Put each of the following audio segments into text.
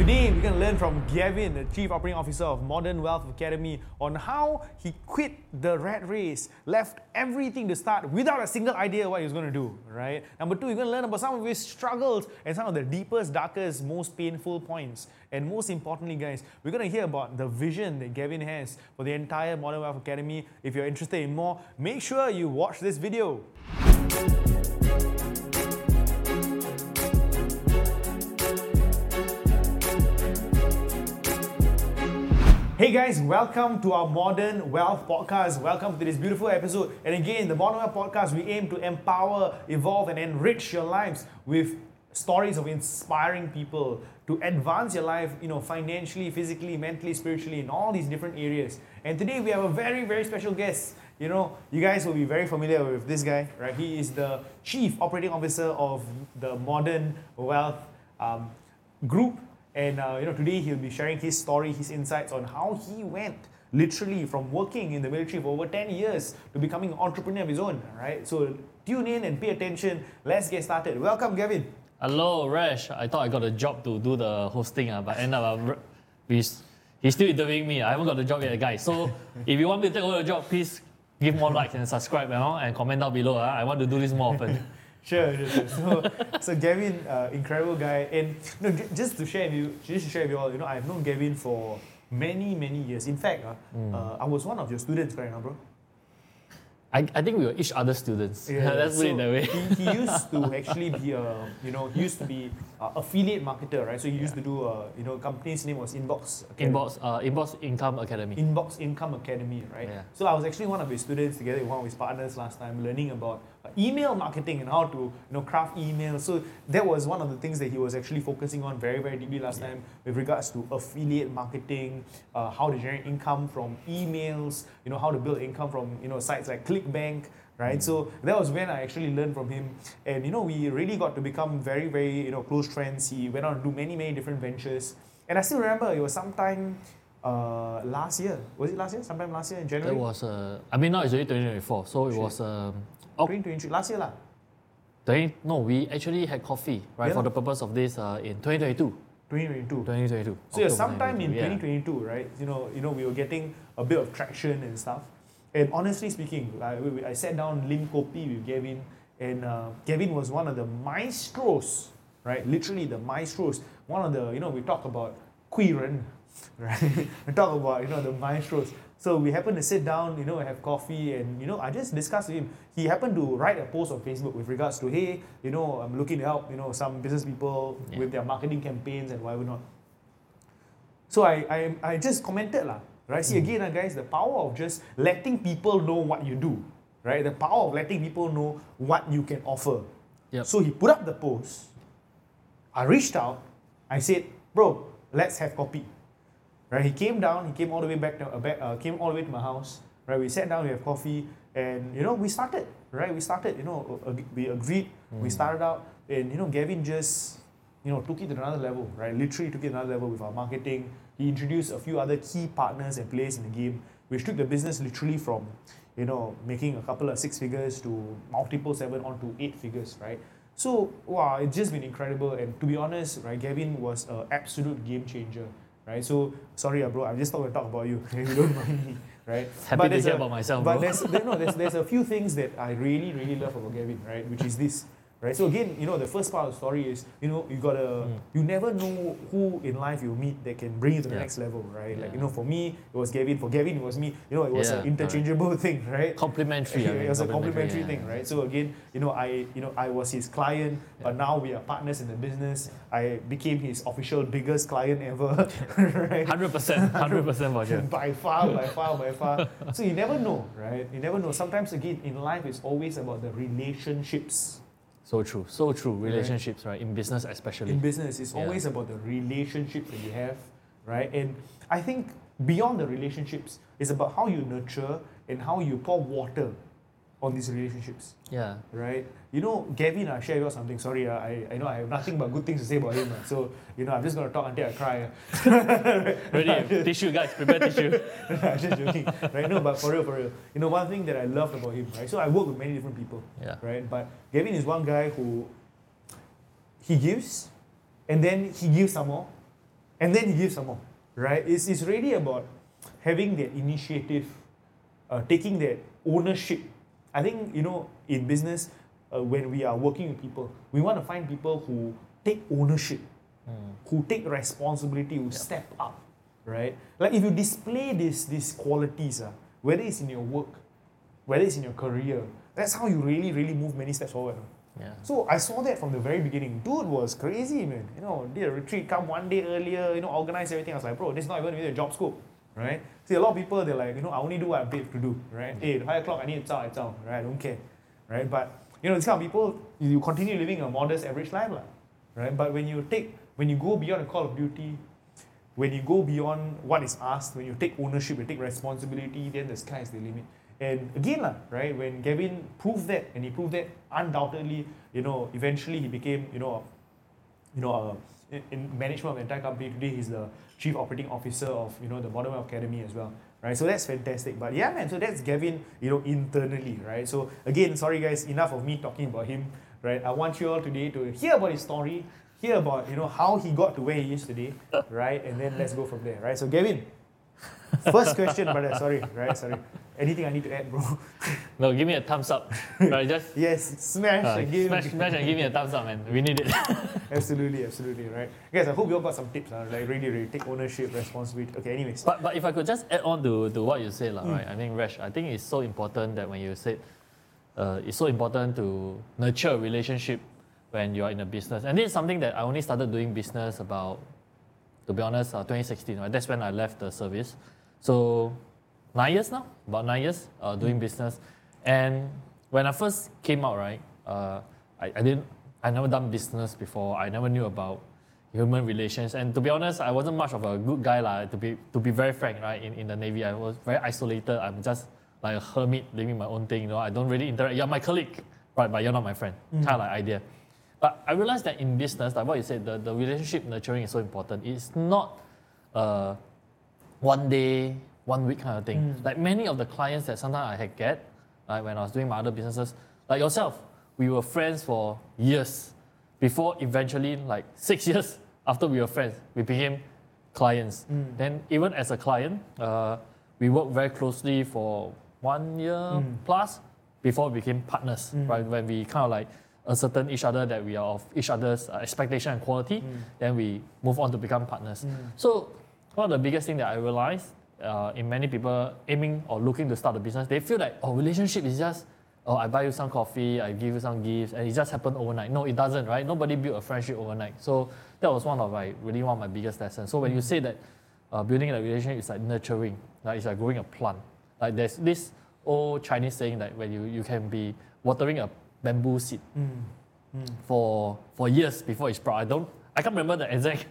Today, we're going to learn from Gavin, the Chief Operating Officer of Modern Wealth Academy, on how he quit the rat race, left everything to start without a single idea what he was going to do, right? Number two, you're going to learn about some of his struggles and some of the deepest, darkest, most painful points. And most importantly, guys, we're going to hear about the vision that Gavin has for the entire Modern Wealth Academy. If you're interested in more, make sure you watch this video. Hey guys, welcome to our Modern Wealth Podcast. Welcome to this beautiful episode. And again, the Modern Wealth Podcast, we aim to empower, evolve, and enrich your lives with stories of inspiring people to advance your life, you know, financially, physically, mentally, spiritually, in all these different areas. And today we have a very, very special guest. You know, you guys will be very familiar with this guy, right? He is the Chief Operating Officer of the Modern Wealth um, Group and uh, you know, today he'll be sharing his story, his insights on how he went literally from working in the military for over 10 years to becoming an entrepreneur of his own, right? So tune in and pay attention. Let's get started. Welcome, Gavin. Hello, Rash. I thought I got a job to do the hosting, uh, but end up uh, he's, he's still interviewing me. I haven't got the job yet, guys. So if you want me to take over the job, please give more likes and subscribe you know, and comment down below. Uh. I want to do this more often. Sure, sure, sure. So, so Gavin, uh, incredible guy, and you know, just to share with you, just to share with you all, you know, I've known Gavin for many, many years. In fact, uh, mm. uh, I was one of your students, right now, bro. I, I think we were each other students. Yeah, Let's so put it that way. he, he used to actually be a, you know, he used to be affiliate marketer, right? So he used to do, a, you know, company's name was Inbox. Academy. Inbox, uh, Inbox Income Academy. Inbox Income Academy, right? Yeah. So I was actually one of his students together with one of his partners last time, learning about email marketing and how to you know craft emails. So that was one of the things that he was actually focusing on very very deeply last yeah. time with regards to affiliate marketing, uh, how to generate income from emails, you know how to build income from you know sites like ClickBank. Right, mm so that was when I actually learned from him, and you know we really got to become very, very you know close friends. He went on to do many, many different ventures, and I still remember it was sometime uh, last year. Was it last year? Sometime last year in January. It was. Uh, I mean, now it's already 2024, so it was. Um, Oh. 2023, last year lah. no, we actually had coffee, right, yeah. for the purpose of this uh, in 2022. 2022. 2022. So yeah, sometime in 2022, yeah. right? You know, you know, we were getting a bit of traction and stuff. And honestly speaking, I, I sat down Lim Kopi with Gavin, and uh, Gavin was one of the maestros, right? Literally the maestros. One of the, you know, we talk about Quiren, right? we talk about, you know, the maestros. So we happened to sit down, you know, have coffee, and you know, I just discussed with him. He happened to write a post on Facebook with regards to, hey, you know, I'm looking to help, you know, some business people yeah. with their marketing campaigns and whatever not. So I, I, I just commented lah, right? See mm. again, uh, guys, the power of just letting people know what you do, right? The power of letting people know what you can offer. Yep. So he put up the post. I reached out. I said, bro, let's have coffee. Right? He came down. He came all the way back. To, uh, back uh, came all the way to my house. Right? We sat down. We have coffee, and you know we started. Right? We started. You know, uh, we agreed. Mm. We started out, and you know, Gavin just you know took it to another level. Right? Literally took it to another level with our marketing. He introduced a few other key partners and players in the game, which took the business literally from you know making a couple of six figures to multiple seven on to eight figures. Right? So wow, it's just been incredible. And to be honest, right, Gavin was an absolute game changer right? So sorry, uh, bro, I'm just not going to talk about you. you don't mind me, right? Happy but to hear a, about myself, But bro. there's, there, no, there's, there's a few things that I really, really love about Gavin, right? Which is this right? So again, you know, the first part of the story is, you know, you gotta, mm. you never know who in life you meet that can bring you to the yeah. next level, right? Yeah. Like, you know, for me, it was Gavin. For Gavin, it was me. You know, it was yeah, an interchangeable right. thing, right? Complementary. it was a complementary thing, right? So again, you know, I, you know, I was his client, but now we are partners in the business. I became his official biggest client ever, right? Hundred percent, hundred percent sure. By far, by far, by far. So you never know, right? You never know. Sometimes again, in life, it's always about the relationships so true, so true. Relationships, right? In business, especially. In business, it's yeah. always about the relationships that you have, right? And I think beyond the relationships, it's about how you nurture and how you pour water on these relationships. Yeah. Right? You know, Gavin, I share you something. Sorry, uh, I, I know I have nothing but good things to say about him. Uh, so, you know, I'm just going to talk until I cry. Ready? tissue, guys. Prepare tissue. I'm just joking. Right? No, but for real, for real. You know, one thing that I loved about him, right? So I work with many different people. Yeah. Right? But Gavin is one guy who he gives and then he gives some more and then he gives some more, right? It's, it's really about having that initiative, uh, taking that ownership. I think, you know, in business, uh, when we are working with people, we want to find people who take ownership, who take responsibility, who step up, right? Like if you display this, these qualities, uh, whether it's in your work, whether it's in your career, that's how you really, really move many steps forward. uh. Yeah. So I saw that from the very beginning. Dude was crazy, man. You know, did a retreat, come one day earlier, you know, organize everything. I was like, bro, this is not even within the job scope, right? See, a lot of people, they're like, you know, I only do what I'm paid to do, right? Hey, five o'clock, I need to zao, I zao, right? I don't care, right? But, you know, these kind of people, you continue living a modest average life, lah, right? But when you take, when you go beyond the call of duty, when you go beyond what is asked, when you take ownership, you take responsibility, then the sky is the limit. And again, lah, right, when Gavin proved that, and he proved that undoubtedly, you know, eventually he became, you know, you know, uh, in, management of the entire company. Today he's the chief operating officer of, you know, the Modern Wealth Academy as well, right? So that's fantastic. But yeah, man, so that's Gavin, you know, internally, right? So again, sorry guys, enough of me talking about him, right? I want you all today to hear about his story, hear about, you know, how he got to where he is today, right? And then let's go from there, right? So Gavin, first question, brother, sorry, right? Sorry. Anything I need to add, bro? No, give me a thumbs up. right, just yes, smash uh, and give smash, smash and give me a thumbs up, man. We need it. Absolutely, absolutely, right? Guys, I hope you all got some tips, uh, like really, really take ownership, responsibility. Okay, anyways. But, but if I could just add on to, to what you said, lah, right? I think, Resh, I think it's so important that when you said uh, it's so important to nurture a relationship when you're in a business. And this is something that I only started doing business about, to be honest, uh, 2016. Right? That's when I left the service. So nine years now, about nine years uh, doing business. And when I first came out, right, uh, I, I didn't, I never done business before. I never knew about human relations. And to be honest, I wasn't much of a good guy, lah, to be, to be very frank, right, in, in the Navy. I was very isolated. I'm just like a hermit living my own thing, you know. I don't really interact. You're my colleague, right, but you're not my friend. Kind of like idea. But I realized that in business, like what you said, the, the relationship nurturing is so important. It's not uh, one day, one week kind of thing. Mm. Like many of the clients that sometimes I had get, like when I was doing my other businesses, like yourself, we were friends for years before eventually, like six years after we were friends, we became clients. Mm. Then even as a client, uh, we worked very closely for one year mm. plus before we became partners, right? When we kind of like ascertain each other that we are of each other's uh, expectation and quality, then we move on to become partners. So one of the biggest thing that I realized uh, in many people aiming or looking to start a business, they feel like oh relationship is just oh I buy you some coffee, I give you some gifts, and it just happened overnight. No, it doesn't, right? Nobody built a friendship overnight. So that was one of my, really one of my biggest lessons. So when you say that uh, building a relationship is like nurturing, like it's like growing a plant. Like there's this old Chinese saying that when you, you can be watering a bamboo seed for for years before it sprout. I don't I can't remember the exact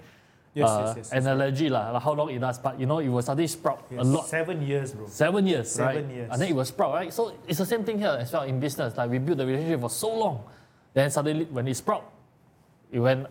Yes, uh, yes, yes, yes. analogy lah, like how long it does, but you know it will suddenly sprout Yes, a lot. Seven years, bro. Seven years, Seven right? years. And then it will sprout, right? So it's the same thing here as well in business. Like we built the relationship for so long, then suddenly when it sprout, it went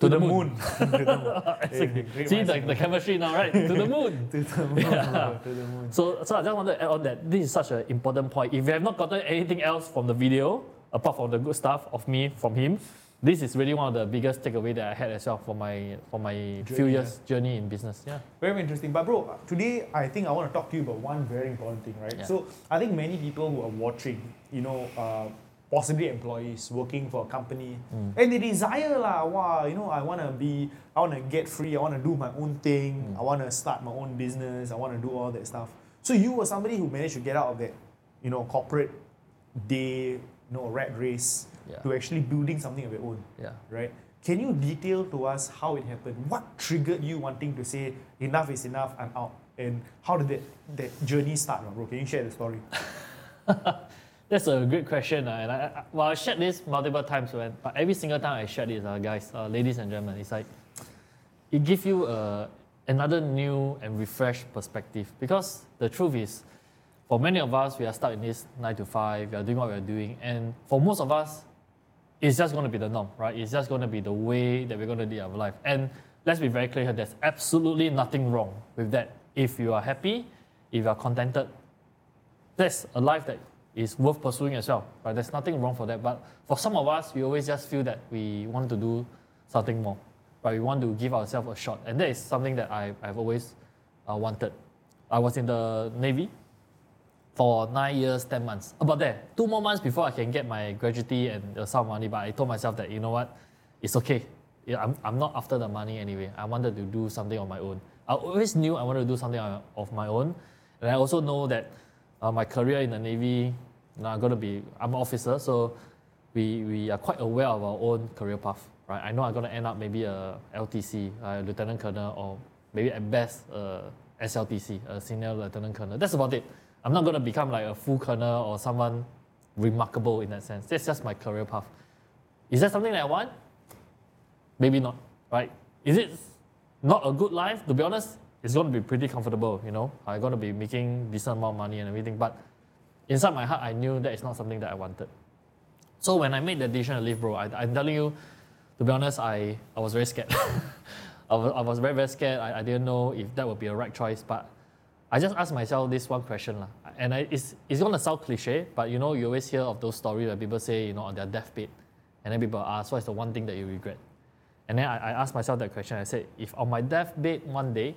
to, the, moon. to the moon. Exactly. Hey, great See the, the chemistry now, right? to the moon. To the moon, bro, to the moon. So, so I just wanted to add on that this is such an important point. If you have not gotten anything else from the video, apart from the good stuff of me from him, this is really one of the biggest takeaway that I had as well for my for my few Journey, years journey in business. Yeah. Very interesting. But bro, today I think I want to talk to you about one very important thing, right? Yeah. So I think many people who are watching, you know, uh, possibly employees working for a company, Mm. and they desire lah, wow, you know, I want to be, I want to get free, I want to do my own thing, Mm. I want to start my own business, I want to do all that stuff. So you were somebody who managed to get out of that, you know, corporate day, you know, rat race Yeah. to actually building something of your own Yeah. right? Can you detail to us how it happened? What triggered you wanting to say enough is enough, I'm out? And how did that, that journey start, bro? Can you share the story? That's a great question. Uh, and I, I, well, I shared this multiple times, when, but every single time I shared this, uh, guys, uh, ladies and gentlemen, it's like it gives you uh, another new and refreshed perspective. Because the truth is, for many of us, we are stuck in this nine to five, we are doing what we are doing. And for most of us, it's just going to be the norm, right? It's just going to be the way that we're going to live our life. And let's be very clear here, there's absolutely nothing wrong with that. If you are happy, if you are contented, that's a life that is worth pursuing as well, right? There's nothing wrong for that. But for some of us, we always just feel that we want to do something more, right? we want to give ourselves a shot. And that is something that I, I've always uh, wanted. I was in the Navy for nine years, 10 months. About there. Two more months before I can get my gratuity and sum money. But I told myself that, you know what, it's okay. I'm, I'm not after the money anyway. I wanted to do something on my own. I always knew I wanted to do something of my own. And I also know that uh, my career in the Navy, you know, I'm going to be, I'm an officer, so we, we are quite aware of our own career path, right? I know I'm going to end up maybe a LTC, a lieutenant colonel, or maybe at best a SLTC, a senior lieutenant colonel. That's about it. I'm not going to become like a full colonel or someone remarkable in that sense. That's just my career path. Is that something that I want? Maybe not, right? Is it not a good life? To be honest, it's going to be pretty comfortable, you know. I'm going to be making decent amount of money and everything, but inside my heart, I knew that is not something that I wanted. So when I made the decision to leave, bro, I, I'm telling you, to be honest, I, I was very scared. I, was, I was very, very scared. I, I didn't know if that would be a right choice, but I just asked myself this one question. lah. And I, it's, it's to sound cliche, but you know, you always hear of those stories where people say, you know, on their deathbed, and then people ask, what's the one thing that you regret? And then I, I asked myself that question. I said, if on my deathbed one day,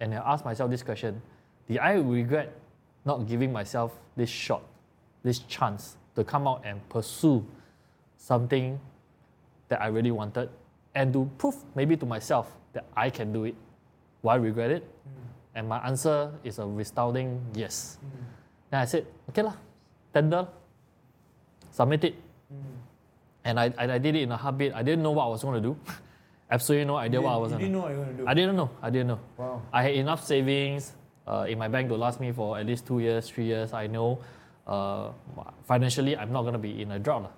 and I asked myself this question, did I regret not giving myself this shot, this chance to come out and pursue something that I really wanted and to prove maybe to myself that I can do it? Why regret it? Mm. And my answer is a resounding yes. Then I said, okay lah, tender, submit it. And I, I, I did it in a heartbeat. I didn't know what I was going to do. Absolutely no idea you what I was you going to didn't know what you were going to do. I didn't know. I didn't know. Wow. I had enough savings uh, in my bank to last me for at least two years, three years. I know uh, financially I'm not going to be in a drought. lah.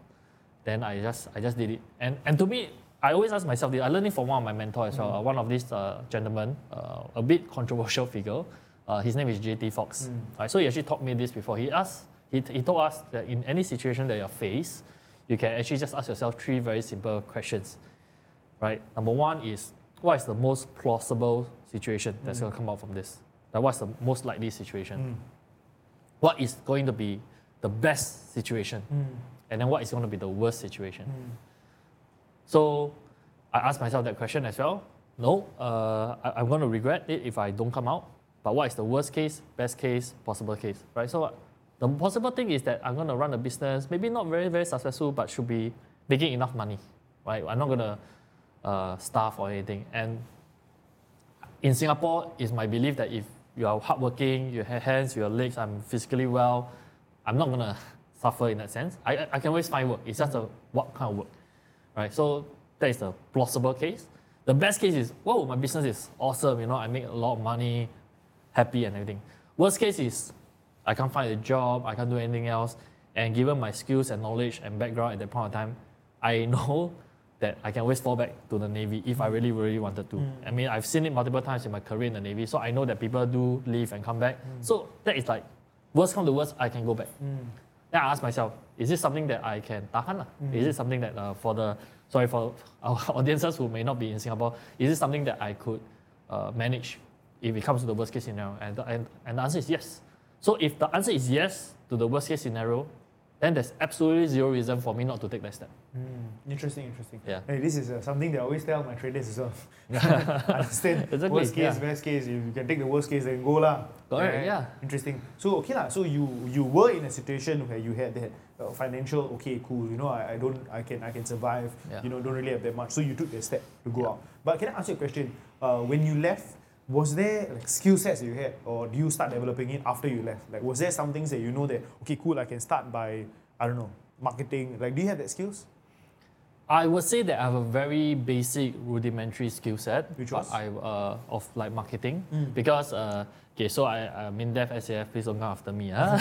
Then I just I just did it. And and to me, I always ask myself this. I learned it from one of my mentors as well. uh, one of these uh, gentlemen, uh, a bit controversial figure. Uh, his name is JT Fox. Right, so he actually taught me this before. He asked, he, he told us that in any situation that you're faced, you can actually just ask yourself three very simple questions right? Number one is what is the most plausible situation that's going to come out from this? Like what's the most likely situation? What is going to be the best situation? And then what is going to be the worst situation? So I asked myself that question as well. No, uh, I, I'm going to regret it if I don't come out. But what is the worst case, best case, possible case, right? So the possible thing is that I'm going to run a business, maybe not very, very successful, but should be making enough money, right? I'm not going to uh, starve or anything. And in Singapore, it's my belief that if you are hardworking, you have hands, your legs, I'm physically well, I'm not gonna suffer in that sense. I, I- I can always find work. It's just a what kind of work, right? So that is the plausible case. The best case is, whoa, my business is awesome. You know, I make a lot of money, happy and everything. Worst case is, I can't find a job, I can't do anything else, and given my skills and knowledge and background at that point of time, I know that I can always fall back to the Navy if I really, really wanted to. Mm. I mean, I've seen it multiple times in my career in the Navy, so I know that people do leave and come back. Mm. So that is like, worst come to worst, I can go back. Mm. Then I ask myself, is this something that I can tahan? lah? Is it something that uh, for the, sorry, for our audiences who may not be in Singapore, is it something that I could uh, manage if it comes to the worst case scenario? And the, and, and the answer is yes. So if the answer is yes to the worst case scenario, then there's absolutely zero reason for me not to take that step. Interesting, interesting. Yeah. Hey, this is uh, something that I always tell my traders as well. Understand? Exactly, worst case, yeah. best case. If you can take the worst case, then go lah. Correct, Right? yeah. Interesting. So okay lah. So you you were in a situation where you had that uh, financial. Okay, cool. You know, I, I don't. I can I can survive. Yeah. You know, don't really have that much. So you took the step to go out. But can I ask you a question? Uh, when you left. Was there like skill sets you had, or do you start developing it after you left? Like, was there some things that you know that okay, cool, I can start by I don't know marketing. Like, do you have that skills? I would say that I have a very basic rudimentary skill set. Which but was? I uh, of like marketing Mm. because uh, okay, so I I'm in deaf SAF. Please don't come after me, huh?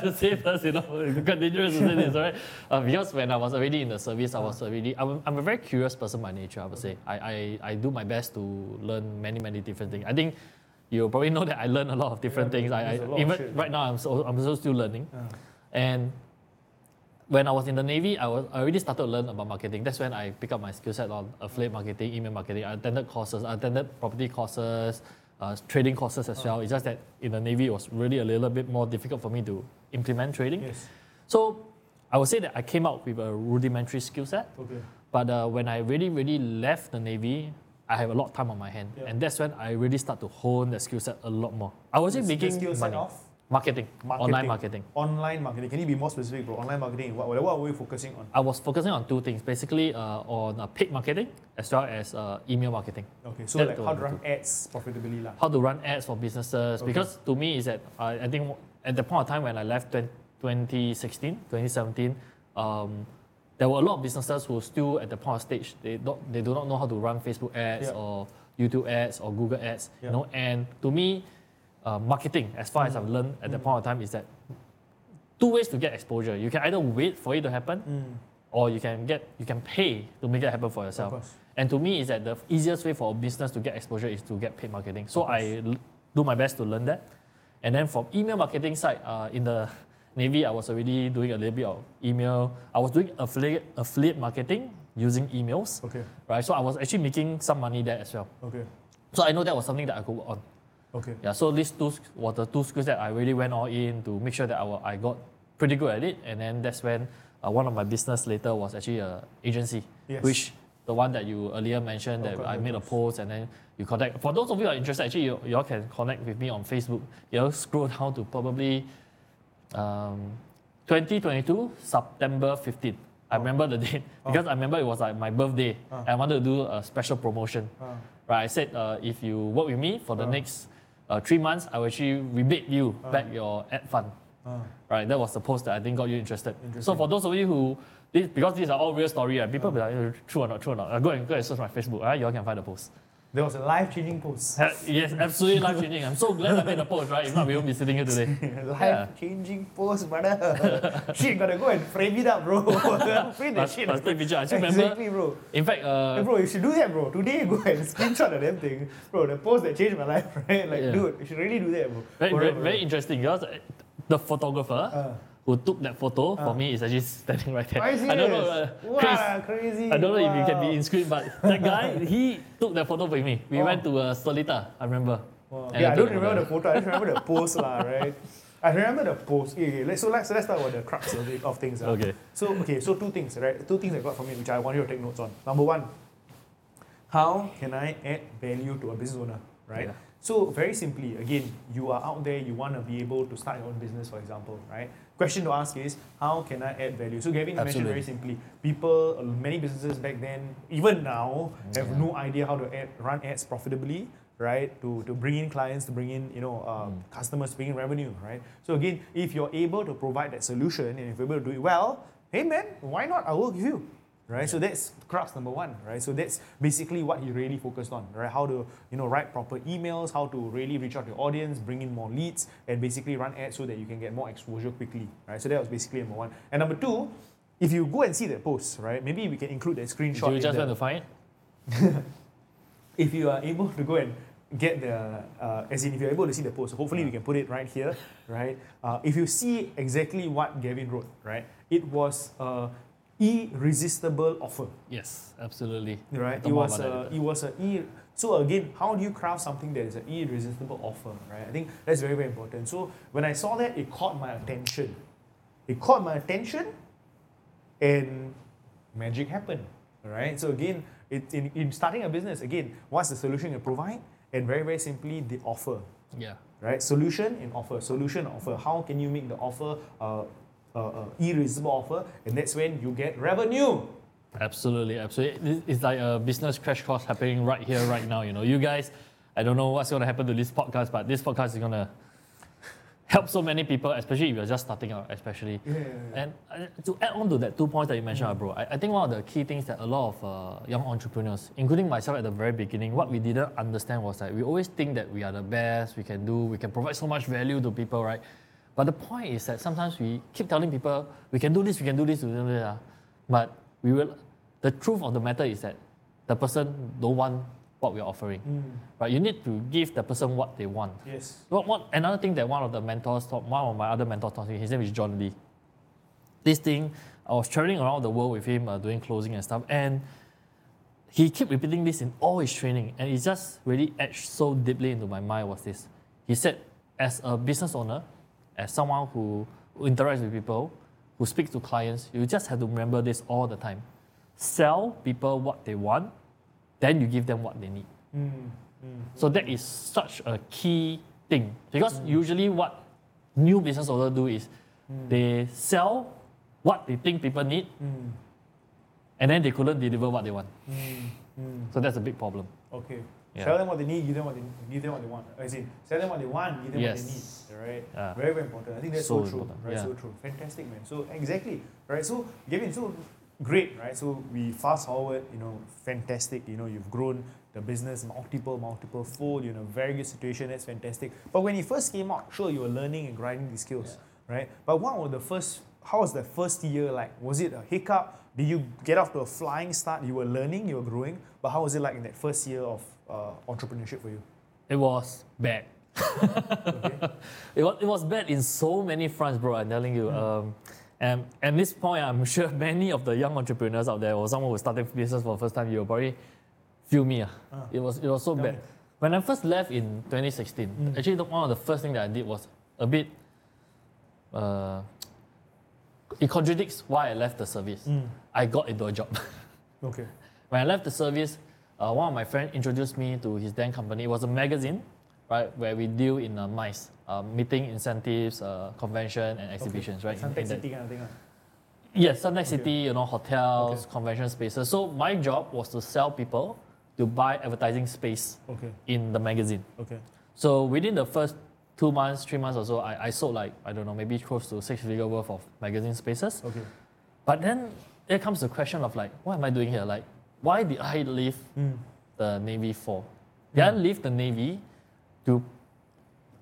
to say first, you know, it's dangerous to say this, right? Uh, because when I was already in the service, I was already I'm, I'm a very curious person by nature. I would say I, I I do my best to learn many many different things. I think. You probably know that I learn a lot of different Yeah, things. I, I even shit. right now I'm so I'm so still learning. Uh, And when I was in the Navy, I, was, I already started to learn about marketing. That's when I picked up my skill set on affiliate marketing, email marketing. I attended courses, I attended property courses, uh, trading courses as well. It's just that in the Navy, it was really a little bit more difficult for me to implement trading. yes. So I would say that I came out with a rudimentary skill set. Okay. But uh, when I really, really left the Navy, I have a lot of time on my hand, Yeah. and that's when I really start to hone the skill set a lot more. I wasn't making money. of Marketing, online marketing. Online marketing. Can you be more specific, bro? Online marketing. What, what are we focusing on? I was focusing on two things, basically uh, on uh, paid marketing as well as uh, email marketing. Okay, so That like how to run ads profitably, lah. How to run ads for businesses. Okay. Because to me, is that I, I think at the point of time when I left 20, 2016, 2017, um, there were a lot of businesses who still at the point of stage, they, don't, they do not know how to run Facebook ads Yeah. or YouTube ads or Google ads. Yeah. You know, and to me, uh, marketing, as far as I've learned at the point of time, is that two ways to get exposure. You can either wait for it to happen, Mm, or you can get you can pay to make it happen for yourself. And to me, is that the easiest way for a business to get exposure is to get paid marketing. So I l- do my best to learn that. And then from email marketing side, uh, in the Navy, I was already doing a little bit of email. I was doing affiliate affiliate marketing using emails, Okay, right? So I was actually making some money there as well. okay, So I know that was something that I could work on. Okay. Yeah, so these two were the two skills that I really went all in to make sure that I, I got pretty good at it. And then that's when uh, one of my business later was actually a agency, Yes. which the one that you earlier mentioned that course, I made a post and then you contact. For those of you who are interested, actually you, you all can connect with me on Facebook. You know, scroll down to probably um, 2022 September 15th. I remember the date because I remember it was like my birthday. Oh. I wanted to do a special promotion. Right, I said uh, if you work with me for the next uh, three months, I will actually rebate you Uh. back your ad fund. ah. Right, that was the post that I think got you interested. So for those of you who, this, because these are all real story, right, people be like, "Eh, true or not, true or not. Uh, go and go and search my Facebook. Right, you all can find the post. There was a life-changing post. Yes, absolutely life changing. I'm so glad I made the post. Right, if not, we won't be sitting here today. life-changing post, brother. Shit, gotta go and frame it up, bro. frame Must, shit. must take picture. I still remember. Exactly, bro. In fact, Hey, uh, bro, you should do that, bro. Today, go and screenshot the damn thing. Bro, the post that changed my life, right? Like, Yeah. dude, you should really do that, bro. very, For very, real, very interesting because uh, the photographer Uh, who took that photo Uh. for me is actually standing right there. you I don't know. Uh, Wow, Chris, crazy. I don't know if you can be in screen, but that guy, he took that photo with me. We Oh. went to uh, Solita, I remember. Wow. Yeah, I don't remember the- photo. I just remember the post, lah, right? I remember the post. Okay, okay, let's, so let's, let's talk about the crux of, it, of things. ah. Okay. So, okay, so two things, right? Two things I got from it, which I want you to take notes on. Number one, how can I add value to a business owner, right? Yeah. So, very simply, again, you are out there, you want to be able to start your own business, for example, right? Question to ask is, how can I add value? So, Gavin mentioned very simply, people, many businesses back then, even now, have Yeah. no idea how to add, run ads profitably, right? To, to bring in clients, to bring in, you know, uh, Mm. customers, to bring in revenue, right? So again, if you're able to provide that solution and if you're able to do it well, hey man, why not? I'll give you. Right, so that's crux number one, right? So that's basically what he really focused on, right? How to, you know, write proper emails, how to really reach out to your audience, bring in more leads, and basically run ads so that you can get more exposure quickly, right? So that was basically number one. And number two, if you go and see that post, right? Maybe we can include that screenshot. Did you just the- went to find if you are able to go and get the, uh, as in if you're able to see the post, hopefully we can put it right here, right? Uh, if you see exactly what Gavin wrote, right? It was a irresistible offer, Yes, absolutely. right? It was a, it was a so again, how do you craft something that is an irresistible offer, right? I think that's very very important. So when I saw that, it caught my attention. It caught my attention, and magic happened. Right. So again, it, in, in starting a business, again, what's the solution you provide? And very very simply, the offer. Yeah. Right. Solution and offer. Solution offer. How can you make the offer uh, uh, uh, irresistible offer? And that's when you get revenue. Absolutely, absolutely. It's like a business crash course happening right here, right now. You know, you guys, I don't know what's going to happen to this podcast, but this podcast is going to help so many people, especially if you're just starting out, especially. Yeah. And uh, to add on to that two points that you mentioned, uh, bro, I, I think one of the key things that a lot of uh, young entrepreneurs, including myself at the very beginning, what we didn't understand was that we always think that we are the best, we can do, we can provide so much value to people, right? But the point is that sometimes we keep telling people, we can do this, we can do this, we can do this, ah. but we will, the truth of the matter is that the person don't want what we're offering, Mm. right? You need to give the person what they want. Yes. What, what, another thing that one of the mentors taught, one of my other mentors taught me, his name is John Lee. This thing, I was traveling around the world with him, uh, doing closing and stuff, and he kept repeating this in all his training, and it just really etched so deeply into my mind was this. He said, as a business owner, as someone who, interacts with people, who speaks to clients, you just have to remember this all the time. Sell people what they want, then you give them what they need. Mm, mm, So that is such a key thing because usually what new business owners do is they sell what they think people need mm, and then they couldn't deliver what they want. mm, mm. So that's a big problem. Okay. Yeah. Sell them what they need, give them what they give them what they want. I see. Tell them what they want, give them Yes. what they need. Right? Yeah. Very, very important. I think that's So so, true. important, Right? yeah. So true. Fantastic, man. So exactly. Right. So Gavin, so great, right? So we fast forward, you know, fantastic. You know, you've grown the business multiple, multiple fold, You know, very good situation, that's fantastic. But when you first came out, sure you were learning and grinding these skills, right? But what were the first how was the first year like? Was it a hiccup? Did you get off to a flying start? You were learning, you were growing, but how was it like in that first year of uh, entrepreneurship for you? It was bad. Okay. It was, it was bad in so many fronts, bro. I'm telling you. Um, and at this point, I'm sure many of the young entrepreneurs out there, or someone who's starting business for the first time, you'll probably feel me. ah. Ah. It was it was so Tell bad. me. When I first left in 2016, Mm. actually the, one of the first things that I did was a bit. Uh, it contradicts why I left the service. Mm. I got into a job. Okay. When I left the service, uh, one of my friends introduced me to his then company. It was a magazine, right, where we deal in uh, MICE, uh, meeting incentives, uh, convention, and exhibitions, right? in- Suntec in City kind of thing. ah. Yes, Suntec Okay. City, you know, hotels, Okay. convention spaces. So my job was to sell people to buy advertising space Okay. in the magazine. Okay. So within the first two months, three months or so, I, I sold like, I don't know, maybe close to six figure worth of magazine spaces. Okay. But then there comes the question of like, what am I doing here? Like, why did I leave Mm. the Navy for? Did I leave the Navy to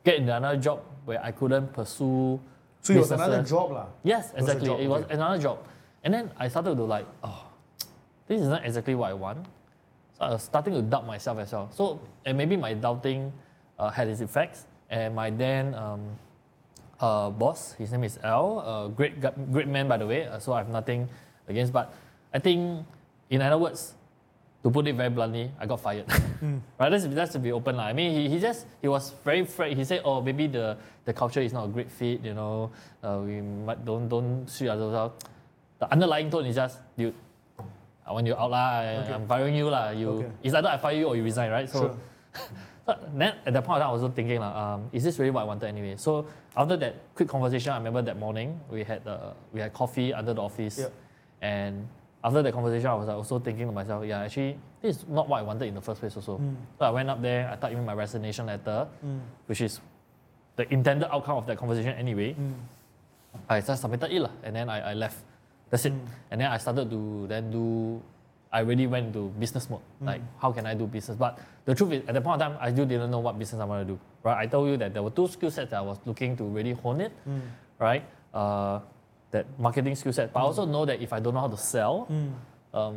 get another job where I couldn't pursue? So it was another job, lah. Yes, was a exactly. job, it was okay. another job. And then I started to like, oh, this is not exactly what I want. So I was starting to doubt myself as well. So, and maybe my doubting uh, had its effects. And my then um, uh, boss, his name is Al, uh, great, great man by the way. Uh, so I have nothing against. But I think, in other words, to put it very bluntly, I got fired. right? Let's, let's to be open. lah. I mean, he, he just, he was very afraid. He said, oh, maybe the, the culture is not a great fit, you know, uh, we might, don't, don't suit ourselves out. The underlying tone is just, dude, I want you out lah, Okay. I'm firing you lah. You, Okay. It's either I fire you or you resign, right? So, Sure. so then at that point time, I was also thinking, like, um, is this really what I wanted anyway? So after that quick conversation, I remember that morning we had uh, we had coffee under the office, Yep. and after that conversation, I was like, also thinking to myself, yeah, actually, this is not what I wanted in the first place. Also, Mm. so I went up there, I typed in my resignation letter, Mm. which is the intended outcome of that conversation anyway. Mm. I just submitted it and then I, I left. That's it. Mm. And then I started to then do. I really went into business mode. Mm. Like, how can I do business? But the truth is, at that point of time, I still didn't know what business I want to do. Right? I told you that there were two skill sets that I was looking to really hone it. Mm. Right? Uh, that marketing skill set. But I also know that if I don't know how to sell, Mm. um,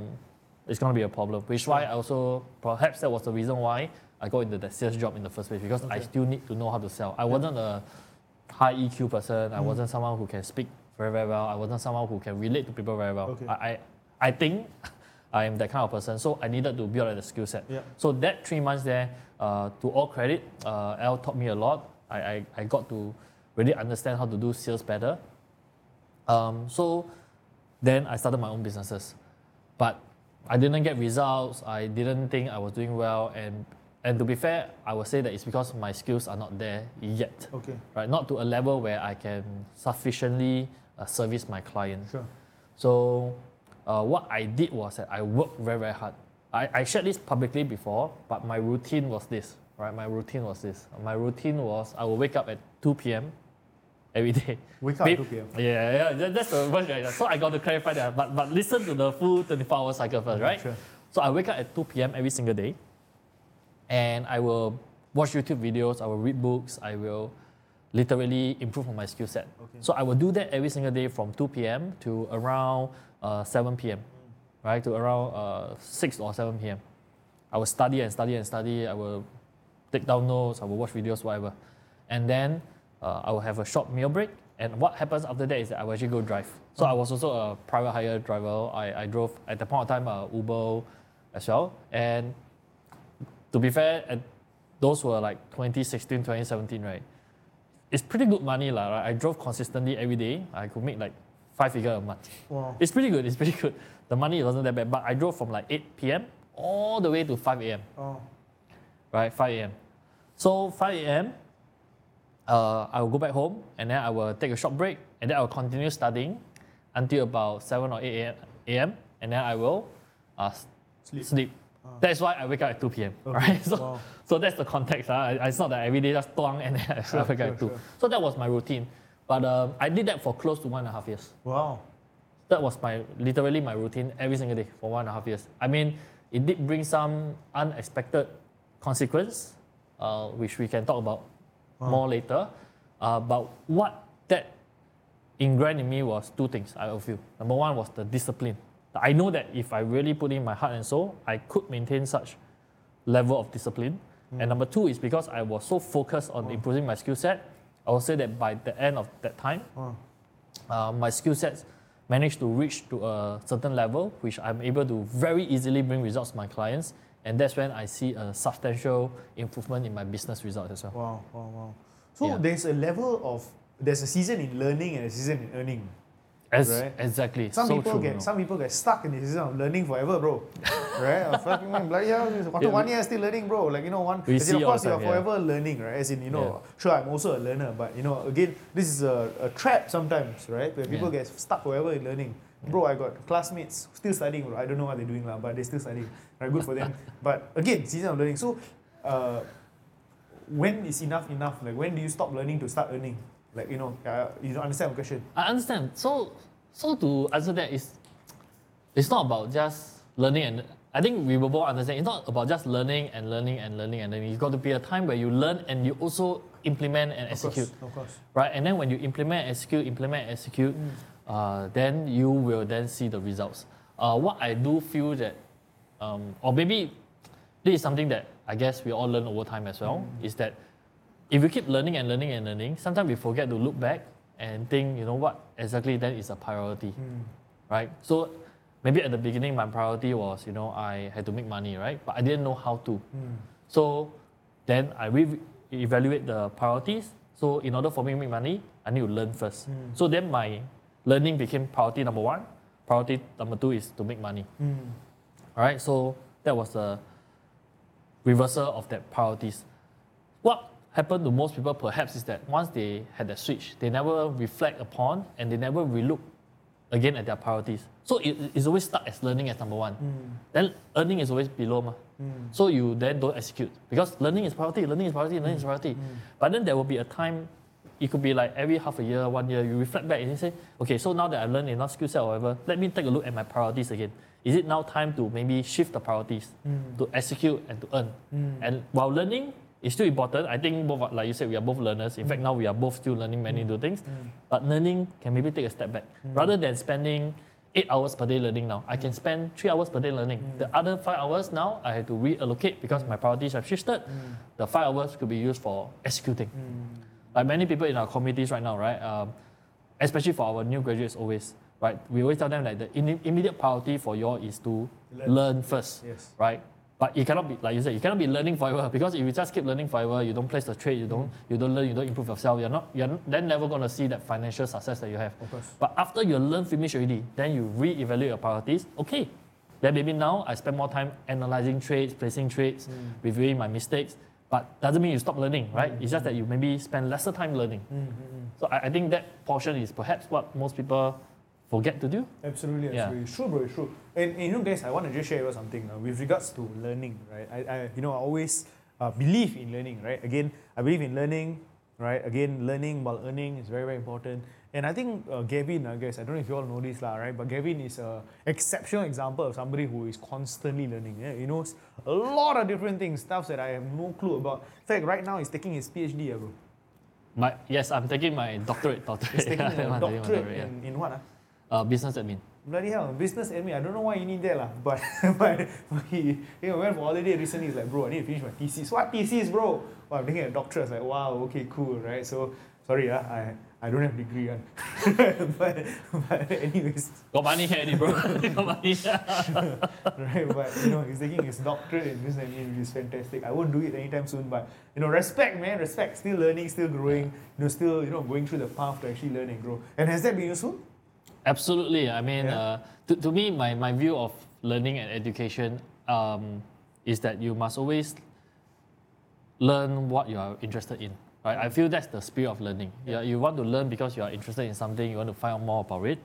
it's going to be a problem. Which why I also perhaps that was the reason why I got into that sales job in the first place because I still need to know how to sell. I wasn't a high EQ person. I Mm. wasn't someone who can speak very very well. I wasn't someone who can relate to people very well. Okay. I, I I think I am that kind of person. So I needed to build up the skill set. Yeah. So that three months there, uh, to all credit, uh, Al taught me a lot. I, I, I got to really understand how to do sales better. Um, so then I started my own businesses. But I didn't get results. I didn't think I was doing well. And, and to be fair, I would say that it's because my skills are not there yet. Okay. Right? Not to a level where I can sufficiently uh, service my client. Sure. So uh, what I did was that I worked very, very hard. I, I shared this publicly before, but my routine was this, right? My routine was this. My routine was I will wake up at 2 p.m. every day. Wake up at 2 p.m. Yeah, yeah, that- that's the first. right? So I got to clarify that. But, but listen to the full 24 hour cycle first, right? Sure. So I wake up at 2 p.m. every single day, and I will watch YouTube videos. I will read books. I will literally improve on my skill set. Okay. So I will do that every single day from 2 p.m. to around uh, 7 p.m. Right to around uh, 6 or 7 p.m. I will study and study and study. I will take down notes. I will watch videos, whatever, and then uh, I will have a short meal break. And what happens after that is that I will actually go drive. So I was also a private hire driver. I, I drove at the point of time uh, Uber as well. And to be fair, those were like 2016, 2017, right? It's pretty good money, lah. Right? I drove consistently every day. I could make like five figure a month. Wow. It's pretty good. It's pretty good. The money wasn't that bad, but I drove from like 8 p.m. all the way to 5 a.m. Oh. right? 5 a.m. So 5 a.m. Uh, I will go back home and then I will take a short break and then I will continue studying until about 7 or 8 a.m. and then I will uh, Sleep. sleep. That's why I wake up at 2 p.m. Okay. Right? So, Wow. so that's the context. Uh. It's not that every day just tuang and then I Sure, wake up sure, at 2. sure. So that was my routine. But um, I did that for close to one and a half years. Wow. That was my literally my routine every single day for one and a half years. I mean, it did bring some unexpected consequence, uh, which we can talk about more later. Uh, but what that ingrained in me was two things. I feel number one was the discipline. I know that if I really put in my heart and soul, I could maintain such level of discipline. And hmm. number two is because I was so focused on hmm. improving my skill set. I would say that by the end of that time, Oh. uh, my skill sets managed to reach to a certain level, which I'm able to very easily bring results to my clients. And that's when I see a substantial improvement in my business results as well. Wow, wow, wow. So Yeah. there's a level of there's a season in learning and a season in earning. As, Right. Exactly. Some so people true, get some people get stuck in the system of learning forever, bro. right? Fucking bloody hell, after Yeah, one year still learning, bro. Like you know, one as in, of course you're time, yeah. forever learning, right? As in, you know, Yeah. sure I'm also a learner, but you know, again, this is a, a trap sometimes, right? Where people get stuck forever in learning. Bro, I got classmates still studying, bro. I don't know what they're doing, lah, but they're still studying. Right, good for them. but again, season of learning. So uh, when is enough enough? Like when do you stop learning to start earning? Like, you know, uh, you don't understand my question. I understand. So, so to answer that is, it's not about just learning and I think we will both understand. It's not about just learning and learning and learning and learning. It's got to be a time where you learn and you also implement and Of course, execute, of course. right? And then when you implement, execute, implement, execute, uh, then you will then see the results. Uh, what I do feel that, um, or maybe this is something that I guess we all learn over time as well, is that if you keep learning and learning and learning, sometimes we forget to look back and think, you know what exactly then is a priority, hmm. right? So maybe at the beginning my priority was, you know, I had to make money, right? But I didn't know how to. Hmm. So then I re- evaluate the priorities. So in order for me to make money, I need to learn first. Hmm. So then my learning became priority number one. Priority number two is to make money. All right, so that was the reversal of that priorities. What happened to most people perhaps is that once they had that switch, they never reflect upon and they never relook again at their priorities. So it, it's always stuck as learning as number one. Mm. Then earning is always below. Ma. Mm. So you then don't execute because learning is priority, learning is priority, learning is mm. priority. But then there will be a time, it could be like every half a year, one year, you reflect back and you say, okay, so now that I've learned enough skill set or whatever, let me take a look at my priorities again. Is it now time to maybe shift the priorities to execute and to earn? And while learning is still important, I think both, like you said, we are both learners. In fact, now we are both still learning many new mm. things. Mm. But learning can maybe take a step back. Mm. Rather than spending eight hours per day learning now, I can spend three hours per day learning. The other five hours now, I have to reallocate because my priorities have shifted. The five hours could be used for executing. Like many people in our communities right now, right? Um, especially for our new graduates, always, right? We always tell them like the immediate priority for you all is to Learn. learn first, Yes. right? But you cannot be like you said, you cannot be learning forever because if you just keep learning forever, you don't place the trade, you don't you don't learn, you don't improve yourself. You're not you're then never gonna see that financial success that you have. But after you learn finish already, then you reevaluate your priorities. Okay, then maybe now I spend more time analyzing trades, placing trades, mm. reviewing my mistakes. But doesn't mean you stop learning, right? Mm. It's just that you maybe spend lesser time learning. Mm, so I, I think that portion is perhaps what most people forget to do. Absolutely, absolutely. It's true, bro. It's true. And, and you know, guys, I want to just share with you something uh, with regards to learning, right? I, I you know, I always uh, believe in learning, right? Again, I believe in learning, right? Again, learning while earning is very, very important. And I think uh, Gavin, I guess, I don't know if you all know this, lah, right? But Gavin is a exceptional example of somebody who is constantly learning. Yeah? He knows a lot of different things, stuff that I have no clue about. In fact, right now he's taking his PhD, yeah, bro. My, yes, I'm taking my doctorate. doctorate. He's taking Yeah, a my doctorate yeah. in, in what? ah? Uh, business admin. Bloody hell, business admin. I don't know why you need that lah. But but he, he went for holiday recently. He's like, bro, I need to finish my thesis. What thesis, bro? Well, I'm taking a doctorate. It's like, wow, okay, cool, right? So sorry, ah, I I don't have degree, ah. but but anyways, Got money already, bro. Got money. right? But you know, he's taking his doctorate in business admin, which is fantastic. I won't do it anytime soon, but you know, respect, man, respect. Still learning, still growing. You know, still you know going through the path to actually learn and grow. And has that been useful? Absolutely. I mean, Yeah. uh, to, to me, my, my view of learning and education, um, is that you must always learn what you are interested in. Right? I feel that's the spirit of learning. Yeah. You want to learn because you are interested in something, you want to find out more about it,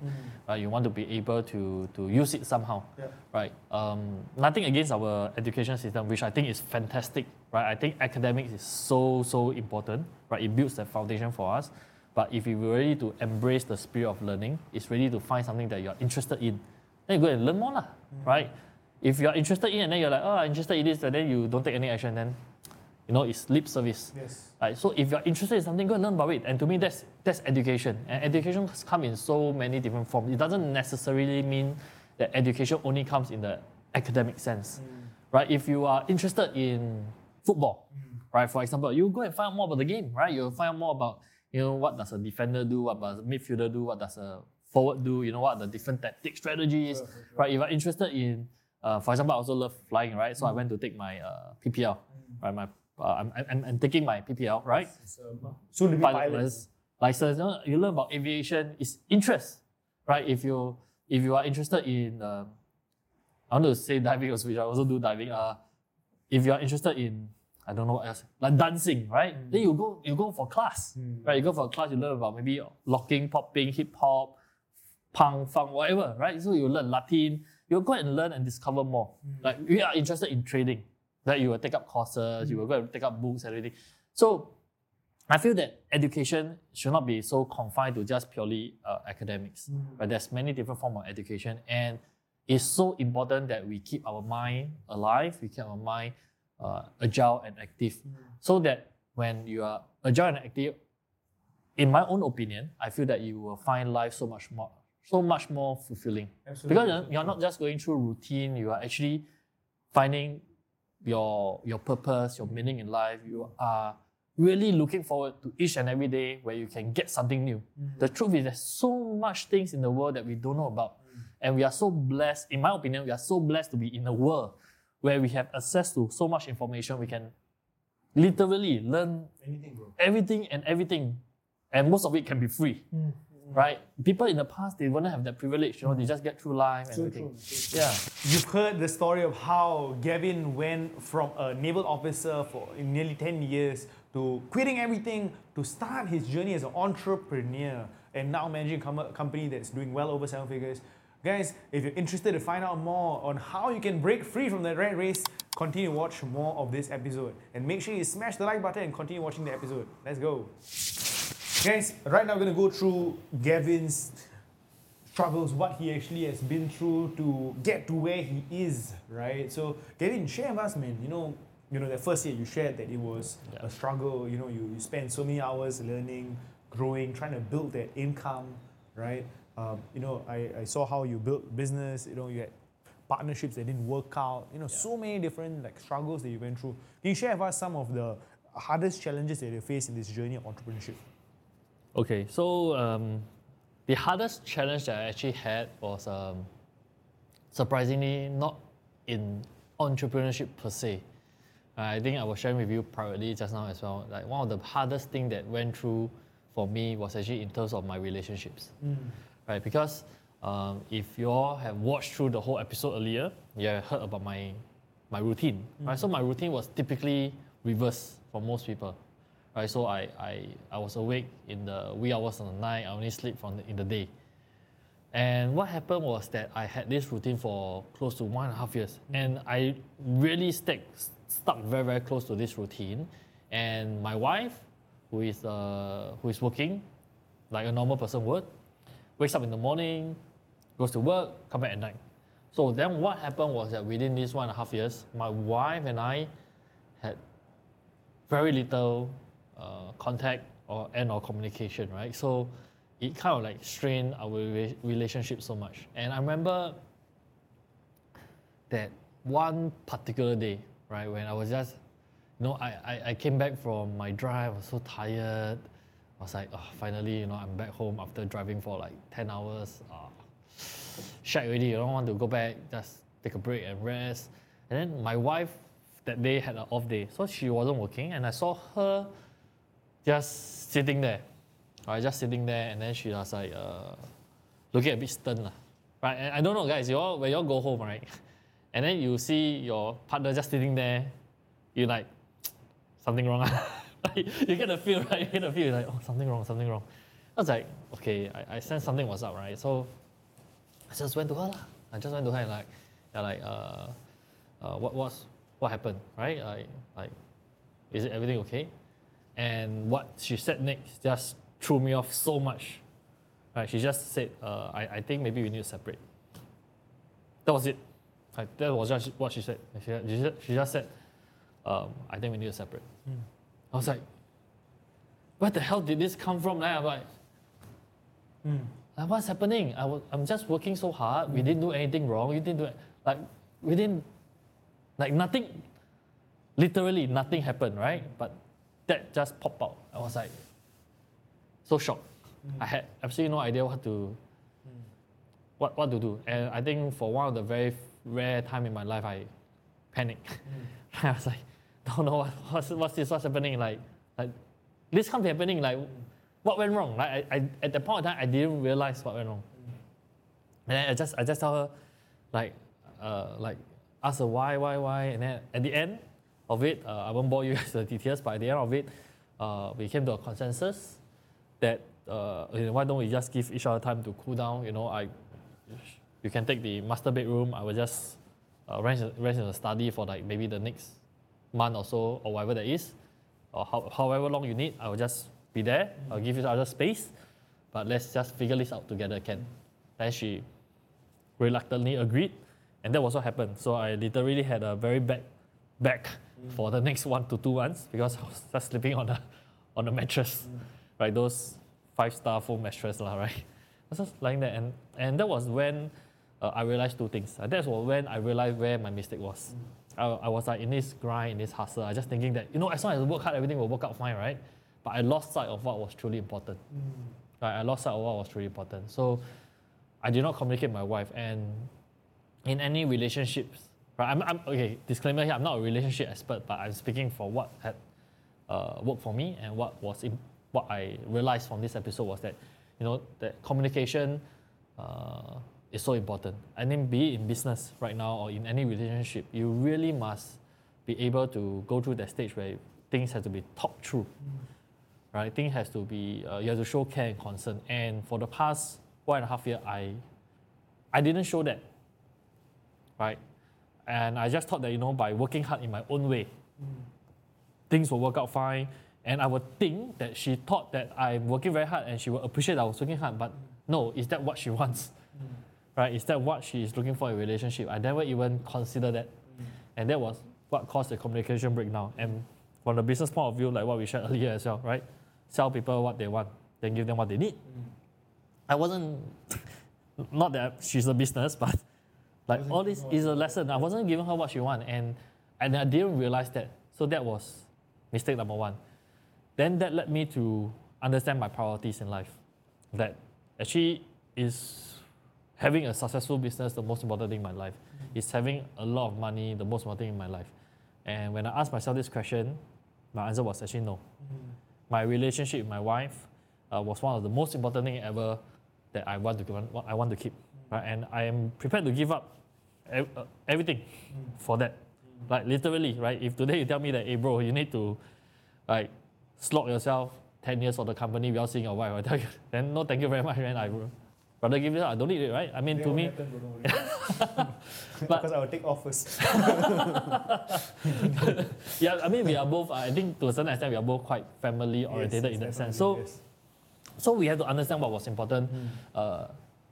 right? You want to be able to, to use it somehow. Yeah. Right. Um, nothing against our education system, which I think is fantastic. Right. I think academics is so so important. Right. It builds the foundation for us. But if you're ready to embrace the spirit of learning, it's ready to find something that you're interested in, then you go and learn more, lah, mm. right? If you're interested in and then you're like, oh, I'm interested in this, and then you don't take any action, then you know it's lip service. Yes. Right? So if you're interested in something, go and learn about it. And to me, that's that's education. And education come in so many different forms. It doesn't necessarily mean that education only comes in the academic sense, mm. right? If you are interested in football, mm. right? For example, you go and find out more about the game, right? You'll find out more about you know what does a defender do, what does a midfielder do, what does a forward do, you know what are the different tactic strategies, right? If you're interested in, uh, for example, I also love flying, right? So I went to take my uh, PPL, right? My uh, I'm, I'm, I'm taking my PPL, right? Soon to be pilot pilots. license. You, know, you learn about aviation. It's interest, right? If you if you are interested in, um, I want to say diving also, which I also do diving. Uh, if you are interested in, I don't know what else, like dancing, right? Mm. Then you go you go for class, mm. right? You go for a class. You learn about maybe locking, popping, hip hop, punk, funk, whatever, right? So you learn Latin. You go and learn and discover more. Mm. Like we are interested in trading, that you will take up courses, you will go and take up books and everything. So I feel that education should not be so confined to just purely uh, academics. But there's many different forms of education, and it's so important that we keep our mind alive, we keep our mind uh, agile and active, hmm. so that when you are agile and active, in my own opinion, I feel that you will find life so much more, so much more fulfilling. Absolutely. Because you're- you're not just going through routine, you are actually finding your your purpose, your meaning in life. You are really looking forward to each and every day where you can get something new. Hmm. The truth is there's so much things in the world that we don't know about. Hmm. And we are so blessed, in my opinion, we are so blessed to be in a world where we have access to so much information. We can literally learn Anything, bro. everything and everything. And most of it can be free. Mm. Right? People in the past they wouldn't have that privilege, you know, they just get through life and So everything. true. Yeah. You've heard the story of how Gavin went from a naval officer for nearly 10 years to quitting everything to start his journey as an entrepreneur and now managing a com- company that's doing well over seven figures. Guys, if you're interested to find out more on how you can break free from the rat race, continue to watch more of this episode. And make sure you smash the like button and continue watching the episode. Let's go. Guys, right now we're going to go through Gavin's struggles, what he actually has been through to get to where he is, right? So, Gavin, share with us, man. You know, you know, that first year you shared that it was Yeah. a struggle. You know, you, you spent so many hours learning, growing, trying to build that income, right? Um, you know, I, I saw how you built business. You know, you had partnerships that didn't work out. You know, so many different like struggles that you went through. Can you share with us some of the hardest challenges that you faced in this journey of entrepreneurship? Okay, so um, the hardest challenge that I actually had was um, surprisingly not in entrepreneurship per se. I think I was sharing with you privately just now as well. Like one of the hardest thing that went through for me was actually in terms of my relationships, right? Because um, if you all have watched through the whole episode earlier, you have heard about my my routine, right? So my routine was typically reverse for most people, right? So I, I, I was awake in the wee hours of the night. I only sleep from the, in the day. And what happened was that I had this routine for close to one and a half years, and I really stuck stuck very very close to this routine. And my wife, who is uh, who is working, like a normal person would, wakes up in the morning, goes to work, come back at night. So then what happened was that within these one and a half years, my wife and I had very little uh, contact or and or communication, right? So it kind of like strained our rela- relationship so much. And I remember that one particular day, right, when I was just, you know, I, I, I came back from my drive, I was so tired. I was like, oh, finally, you know, I'm back home after driving for like 10 hours. Uh, shag already, you don't want to go back, just take a break and rest. And then my wife that day had an off day, so she wasn't working, and I saw her just sitting there, right, just sitting there, and then she was like uh, looking a bit stern, right? And I don't know, guys, you all when you all go home, right, and then you see your partner just sitting there, you're like, something wrong. you get the feel, right? You get the feel, like, oh, something wrong, something wrong. I was like, okay, I, I something was up, right? So I just went to her. lah. I just went to her and like, yeah, like, uh, uh, what was, what happened, right? Like, like, is it everything okay? And what she said next just threw me off so much. Right? She just said, uh, I, I think maybe we need to separate. That was it. Like, that was just what she said. She, she, just- she just said, um, I think we need to separate. I was like, where the hell did this come from? Then I'm like, hmm. like, what's happening? I was, I'm just working so hard. We didn't do anything wrong. You didn't do it. Like, we didn't, like, nothing, literally nothing happened, right? But that just popped out. I was like, so shocked. Hmm. I had absolutely no idea what to, hmm. what, what to do. And I think for one of the very rare time in my life, I panicked. I was like, don't know what, what's, what's this, what's happening? Like, like, this can't be happening. Like, what went wrong? Like, I, I, at the point of time, I didn't realize what went wrong. And then I just, I just tell her, like, uh, like, ask her why, why, why. And then at the end of it, uh, I won't bore you with the details, but at the end of it, uh, we came to a consensus that uh, you know, why don't we just give each other time to cool down? You know, I, you can take the master bedroom. I will just uh, rent, rent in the study for like maybe the next month or so, or whatever that is, or how, however long you need. I will just be there. I'll give you other space, but let's just figure this out together. Can? Then she reluctantly agreed, and that was what happened. So I literally had a very bad back for the next one to two months because I was just sleeping on a on a mattress, right? Those five star foam mattress, lah, right? I was just lying there, and and that was when uh, I realized two things. Uh, that was when I realized where my mistake was. I, I was like in this grind, in this hustle, I just thinking that you know as long as I work hard, everything will work out fine, right? But I lost sight of what was truly important. Right? I lost sight of what was truly important. So I did not communicate with my wife, and in any relationships, right? I'm, I'm okay. Disclaimer here: I'm not a relationship expert, but I'm speaking for what had uh, worked for me and what was in, what I realized from this episode was that you know that communication uh, is so important. I mean, be it in business right now or in any relationship, you really must be able to go through that stage where things have to be talked through mm. right? Things has to be uh, you have to show care and concern. And for the past one and a half year, I I didn't show that, right? And I just thought that you know by working hard in my own way, mm. things will work out fine. And I would think that she thought that I'm working very hard and she will appreciate that I was working hard. But no, is that what she wants? Mm. Right? Is that what she is looking for in a relationship? I never even considered that. And that was what caused the communication breakdown. And from the business point of view, like what we shared earlier as well, right? Sell people what they want, then give them what they need. I wasn't, not that she's a business, but like all this is a lesson. I wasn't giving her what she wanted. and and I didn't realize that. So that was mistake number one. Then that led me to understand my priorities in life. That actually is having a successful business the most important thing in my life. Is having a lot of money the most important thing in my life. And when I asked myself this question, my answer was actually no. My relationship with my wife uh, was one of the most important thing ever that I want to I want to keep, right? And I am prepared to give up uh, everything for that. Like literally, right? If today you tell me that, hey bro, you need to like slog yourself 10 years for the company without seeing your wife, I tell you, then no thank you very much, man. I rather give it up. I don't need it, right? I mean, to me, because I will take off first. yeah, I mean, we are both, I think to a certain extent, we are both quite family oriented Yes, in that sense. So, definitely, so we have to understand what was important uh,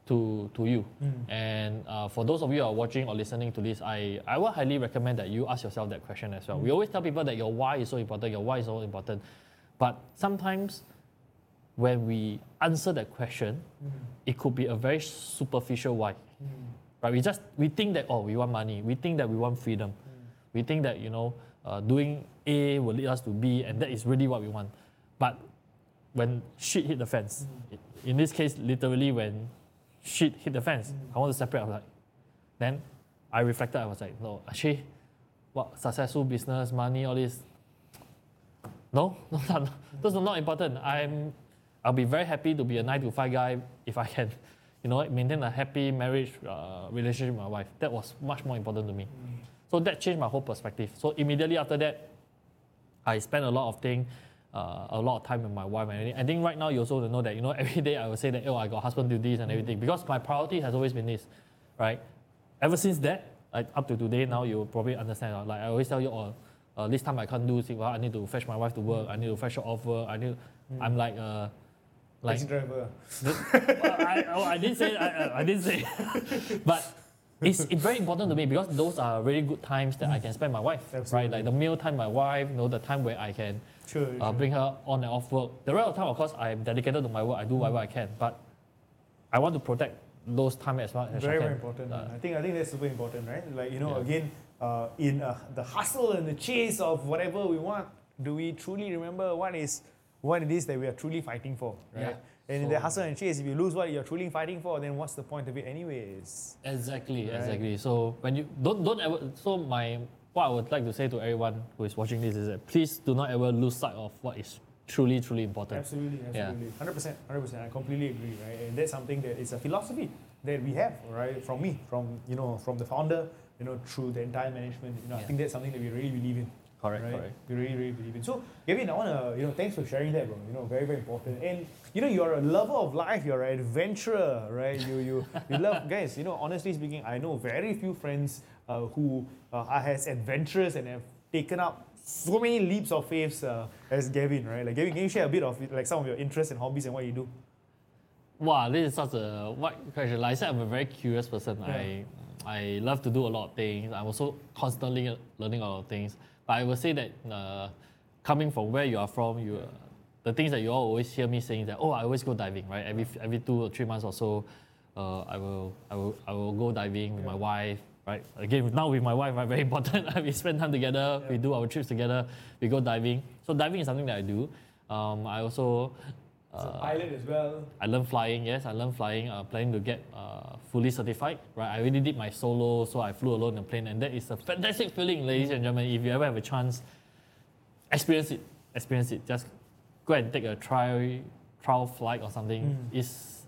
to, to you. Mm. And uh, for those of you who are watching or listening to this, I, I would highly recommend that you ask yourself that question as well. Mm. We always tell people that your why is so important, your why is so important. But sometimes when we answer that question, Mm. it could be a very superficial why. Right? We just we think that oh we want money, we think that we want freedom, we think that you know uh, doing A will lead us to B, and that is really what we want. But when shit hit the fence, in this case, literally when shit hit the fence, I want to separate. I was like, then I reflected. I was like, no, actually, what successful business, money, all this. No, no, no, those are not important. I'm, I'll be very happy to be a nine to five guy if I can you know, maintain a happy marriage uh, relationship with my wife. That was much more important to me. So that changed my whole perspective. So immediately after that, I spent a lot of thing, uh, a lot of time with my wife and. I think right now you also know that, you know, every day I will say that, oh, I got husband duties and everything because my priority has always been this, right? Ever since that, like up to today, now you probably understand. uh, Like I always tell you, oh, uh, this time I can't do, see, well, I need to fetch my wife to work. I need to fetch her off work. I need, I'm like, uh, like Taxi driver. well, I, oh, I didn't say I, I- didn't say, but it's, it's very important to me because those are really good times that I can spend my wife, right? Like the meal time, my wife, you know, the time where I can Sure. uh, sure. bring her on and off work. The rest of the time, of course, I'm dedicated to my work. I do whatever I can, but I want to protect those time as well as very I very important. Uh, I think I think that's super important, right? Like you know, Yeah. again, uh, in uh, the hustle and the chase of whatever we want, do we truly remember what is what it is that we are truly fighting for, right? Yeah. And in So- the hustle and chase, if you lose what you're truly fighting for, then what's the point of it, anyways? Exactly, Right. exactly. So when you don't don't ever so my what I would like to say to everyone who is watching this is that please do not ever lose sight of what is truly truly important. Absolutely, absolutely, hundred percent, hundred percent. I completely agree, right? And that's something that is a philosophy that we have, right? From me, from you know, from the founder, you know, through the entire management. You know, I think that's something that we really believe in. Correct, right? correct. We really, really believe in. So, Gavin, I wanna, you know, thanks for sharing that, bro. You know, very, very important. And you know, you're a lover of life. You're an adventurer, right? You, you, you love, guys. You know, honestly speaking, I know very few friends uh, who uh, are as adventurous and have taken up so many leaps of faith uh, as Gavin, right? Like, Gavin, can you share a bit of like some of your interests and hobbies and what you do? Wow, this is such a what question. Like I said, I'm a very curious person. I I love to do a lot of things. I'm also constantly learning a lot of things. But I will say that uh, coming from where you are from, you uh, the things that you all always hear me saying is that oh I always go diving right every every two or three months or so, uh, I will I will I will go diving with my wife. Right again now with my wife, right, very important. we spend time together. We do our trips together. We go diving. So diving is something that I do. Um, I also As a uh, pilot as well. I learned flying, yes, I learned flying, uh, planning to get uh, fully certified, right? I already did my solo, so I flew alone in a plane, and that is a fantastic feeling, ladies and gentlemen. If you ever have a chance, experience it, experience it. Just go and take a trial, trial flight or something. It's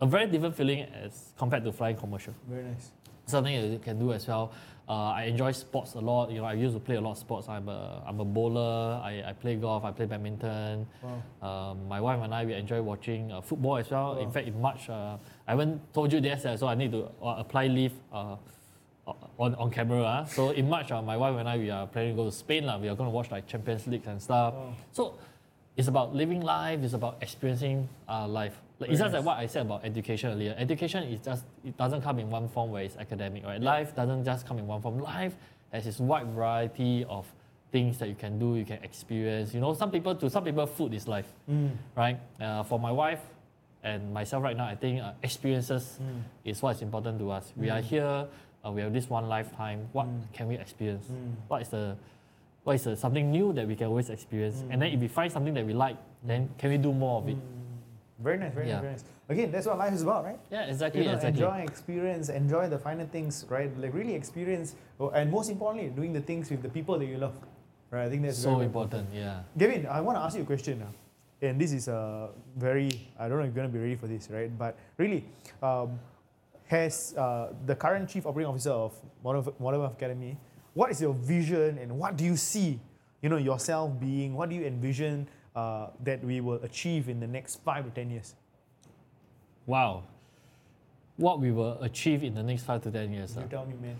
a very different feeling as compared to flying commercial Very nice. something you can do as well. Uh, I enjoy sports a lot. You know, I used to play a lot of sports. I'm a, I'm a bowler. I, I play golf. I play badminton. Wow. Um, my wife and I we enjoy watching uh, football as well. In fact, in March, uh, I haven't told you this, uh, so I need to uh, apply leave uh, on, on camera. ah. So in March, uh, my wife and I we are planning to go to Spain. lah. We are going to watch like Champions League and stuff. Wow. So it's about living life. It's about experiencing uh, life. Like, it's just like what I said about education earlier. Education is just it doesn't come in one form where it's academic, right? Life doesn't just come in one form. Life has its wide variety of things that you can do, you can experience. You know, some people to some people, food is life, Mm. right? Uh, for my wife and myself right now, I think uh, experiences Mm. is what's important to us. We are here. Uh, we have this one lifetime. What can we experience? Mm. What is the what is the, something new that we can always experience? And then if we find something that we like, then can we do more of it? Very nice, very Yeah. nice, very nice. Again, that's what life is about, right? Yeah, exactly, you know, exactly. enjoy experience, enjoy the finer things, right? Like really experience, oh, and most importantly, doing the things with the people that you love, right? I think that's so very, very important. Yeah. Gavin, I want to ask you a question now, and this is a very I don't know if you're gonna be ready for this, right? But really, um, has uh, the current chief operating officer of Modern Modern Academy, what is your vision and what do you see, you know, yourself being? What do you envision uh, that we will achieve in the next five to ten years? Wow. What we will achieve in the next five to ten years. You ah. tell me, man.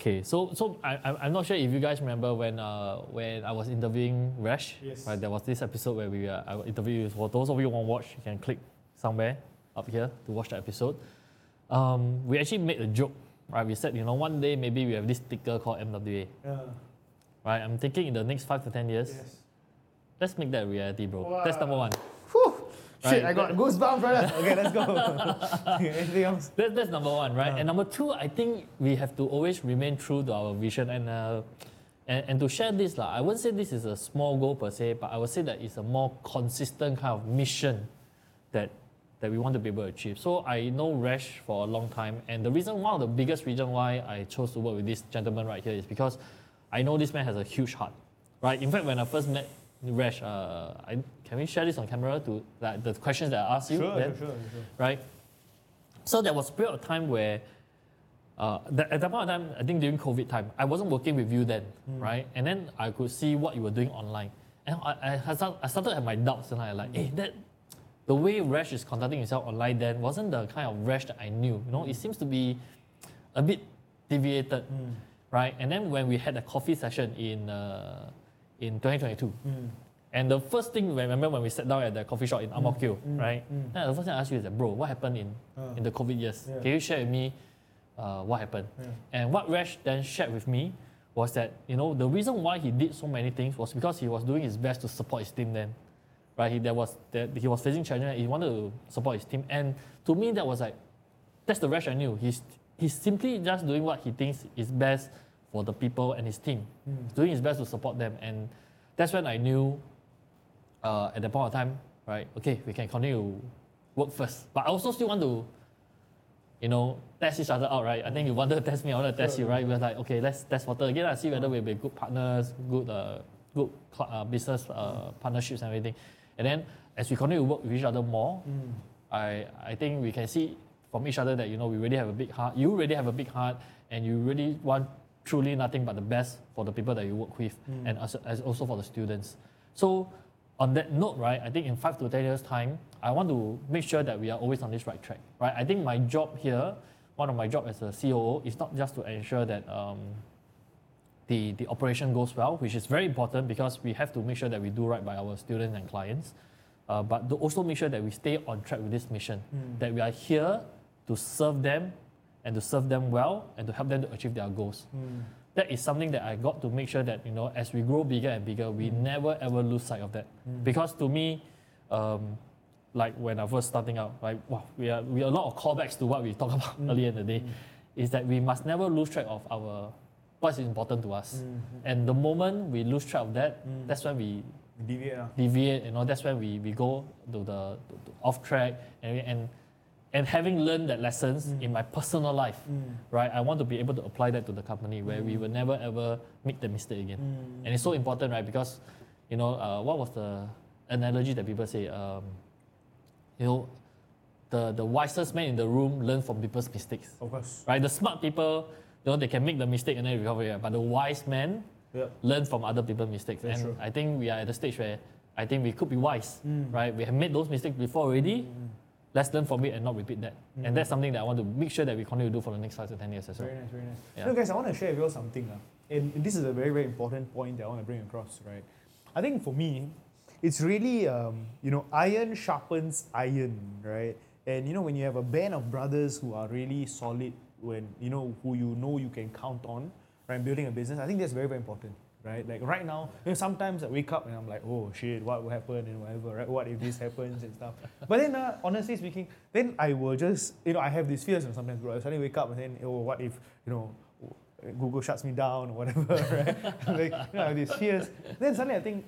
Okay, so so I, I I'm not sure if you guys remember when uh when I was interviewing Rash. Yes. Right, there was this episode where we uh, I interviewed. For those of you who want to watch, you can click somewhere up here to watch the episode. Um, we actually made a joke, right? We said, you know, one day maybe we have this ticker called MWA, Yeah. right? I'm thinking in the next five to ten years, yes. let's make that a reality, bro. That's number one. Whew. Shit, Right, I got goosebumps, brother. Okay, let's go. Anything else? That, that's number one, right? And number two, I think we have to always remain true to our vision and uh, and, and to share this, lah. I wouldn't say this is a small goal per se, but I would say that it's a more consistent kind of mission that that we want to be able to achieve. So I know Rash for a long time, and the reason, one of the biggest reason why I chose to work with this gentleman right here is because I know this man has a huge heart, right? In fact, when I first met Rash, uh, I, can we share this on camera to like, the questions that I asked you? Sure, then? sure, sure, sure. right? So there was a period of time where, uh, that, at that point of time, I think during COVID time, I wasn't working with you then, right? And then I could see what you were doing online. And I, I, I started to have my doubts and I like, hey, that, the way Rash is conducting himself online then wasn't the kind of Rash that I knew. You know, it seems to be a bit deviated, right? And then when we had a coffee session in, uh, in 2022, and the first thing, I remember when we sat down at the coffee shop in Mm. Ang Mo Kio, right? Then the first thing I asked you is that, bro, what happened in, Uh. in the COVID years? Yeah. Can you share with me uh, what happened? Yeah. And what Rash then shared with me was that, you know, the reason why he did so many things was because he was doing his best to support his team then. Right? He, there was, that he was facing challenges, he wanted to support his team. And to me, that was like, that's the Rash I knew. He's, he's simply just doing what he thinks is best for the people and his team. He's doing his best to support them. And that's when I knew uh, at that point of time, right, okay, we can continue to work first. But I also still want to, you know, test each other out, right? I think you wanted to test me, I want to test you, right? We are like, okay, let's test water again and see whether we'll be good partners, good, uh, good uh, business uh, partnerships and everything. And then as we continue to work with each other more, I, I think we can see from each other that, you know, we really have a big heart. You really have a big heart and you really want truly nothing but the best for the people that you work with and as, as also for the students. So on that note, right, I think in five to ten years' time, I want to make sure that we are always on this right track, right? I think my job here, one of my job as a COO, is not just to ensure that um, the, the operation goes well, which is very important because we have to make sure that we do right by our students and clients, uh, but to also make sure that we stay on track with this mission, hmm. that we are here to serve them and to serve them well and to help them to achieve their goals. Hmm. That is something that I got to make sure that, you know, as we grow bigger and bigger, we hmm. never ever lose sight of that. Because to me, um, like when I was starting out, like wow, we are we are a lot of callbacks to what we talked about earlier in the day, is that we must never lose track of our what's important to us. Mm-hmm. And the moment we lose track of that, mm. that's when we Deviate. deviate. You know, that's when we, we go to the to, to off track and, and and having learned that lessons mm. in my personal life, mm. right? I want to be able to apply that to the company where we will never ever make the mistake again. And it's so important, right? Because you know, uh, what was the analogy that people say? Um, you know, the the wisest man in the room learn from people's mistakes, Of course. right? The smart people, you know, they can make the mistake and then recover it. But the wise man Yep. learn from other people's mistakes. That's and true. I think we are at the stage where I think we could be wise, Mm. right? We have made those mistakes before already. Let's learn from it and not repeat that. And that's something that I want to make sure that we continue to do for the next five to ten years as well. Very nice, very nice. Yeah. No, guys, I want to share with you all something. Uh, and this is a very, very important point that I want to bring across, right? I think for me, it's really, um, you know, iron sharpens iron, right? And, you know, when you have a band of brothers who are really solid, when, you know, who you know you can count on, right, building a business, I think that's very, very important. Right, like right now, you know, sometimes I wake up and I'm like, oh shit, what will happen and whatever, right? What if this happens and stuff? But then, uh, honestly speaking, then I will just, you know, I have these fears and sometimes, bro. I suddenly wake up and then, oh, what if, you know, Google shuts me down or whatever, right? like, you know, these fears. Then suddenly I think,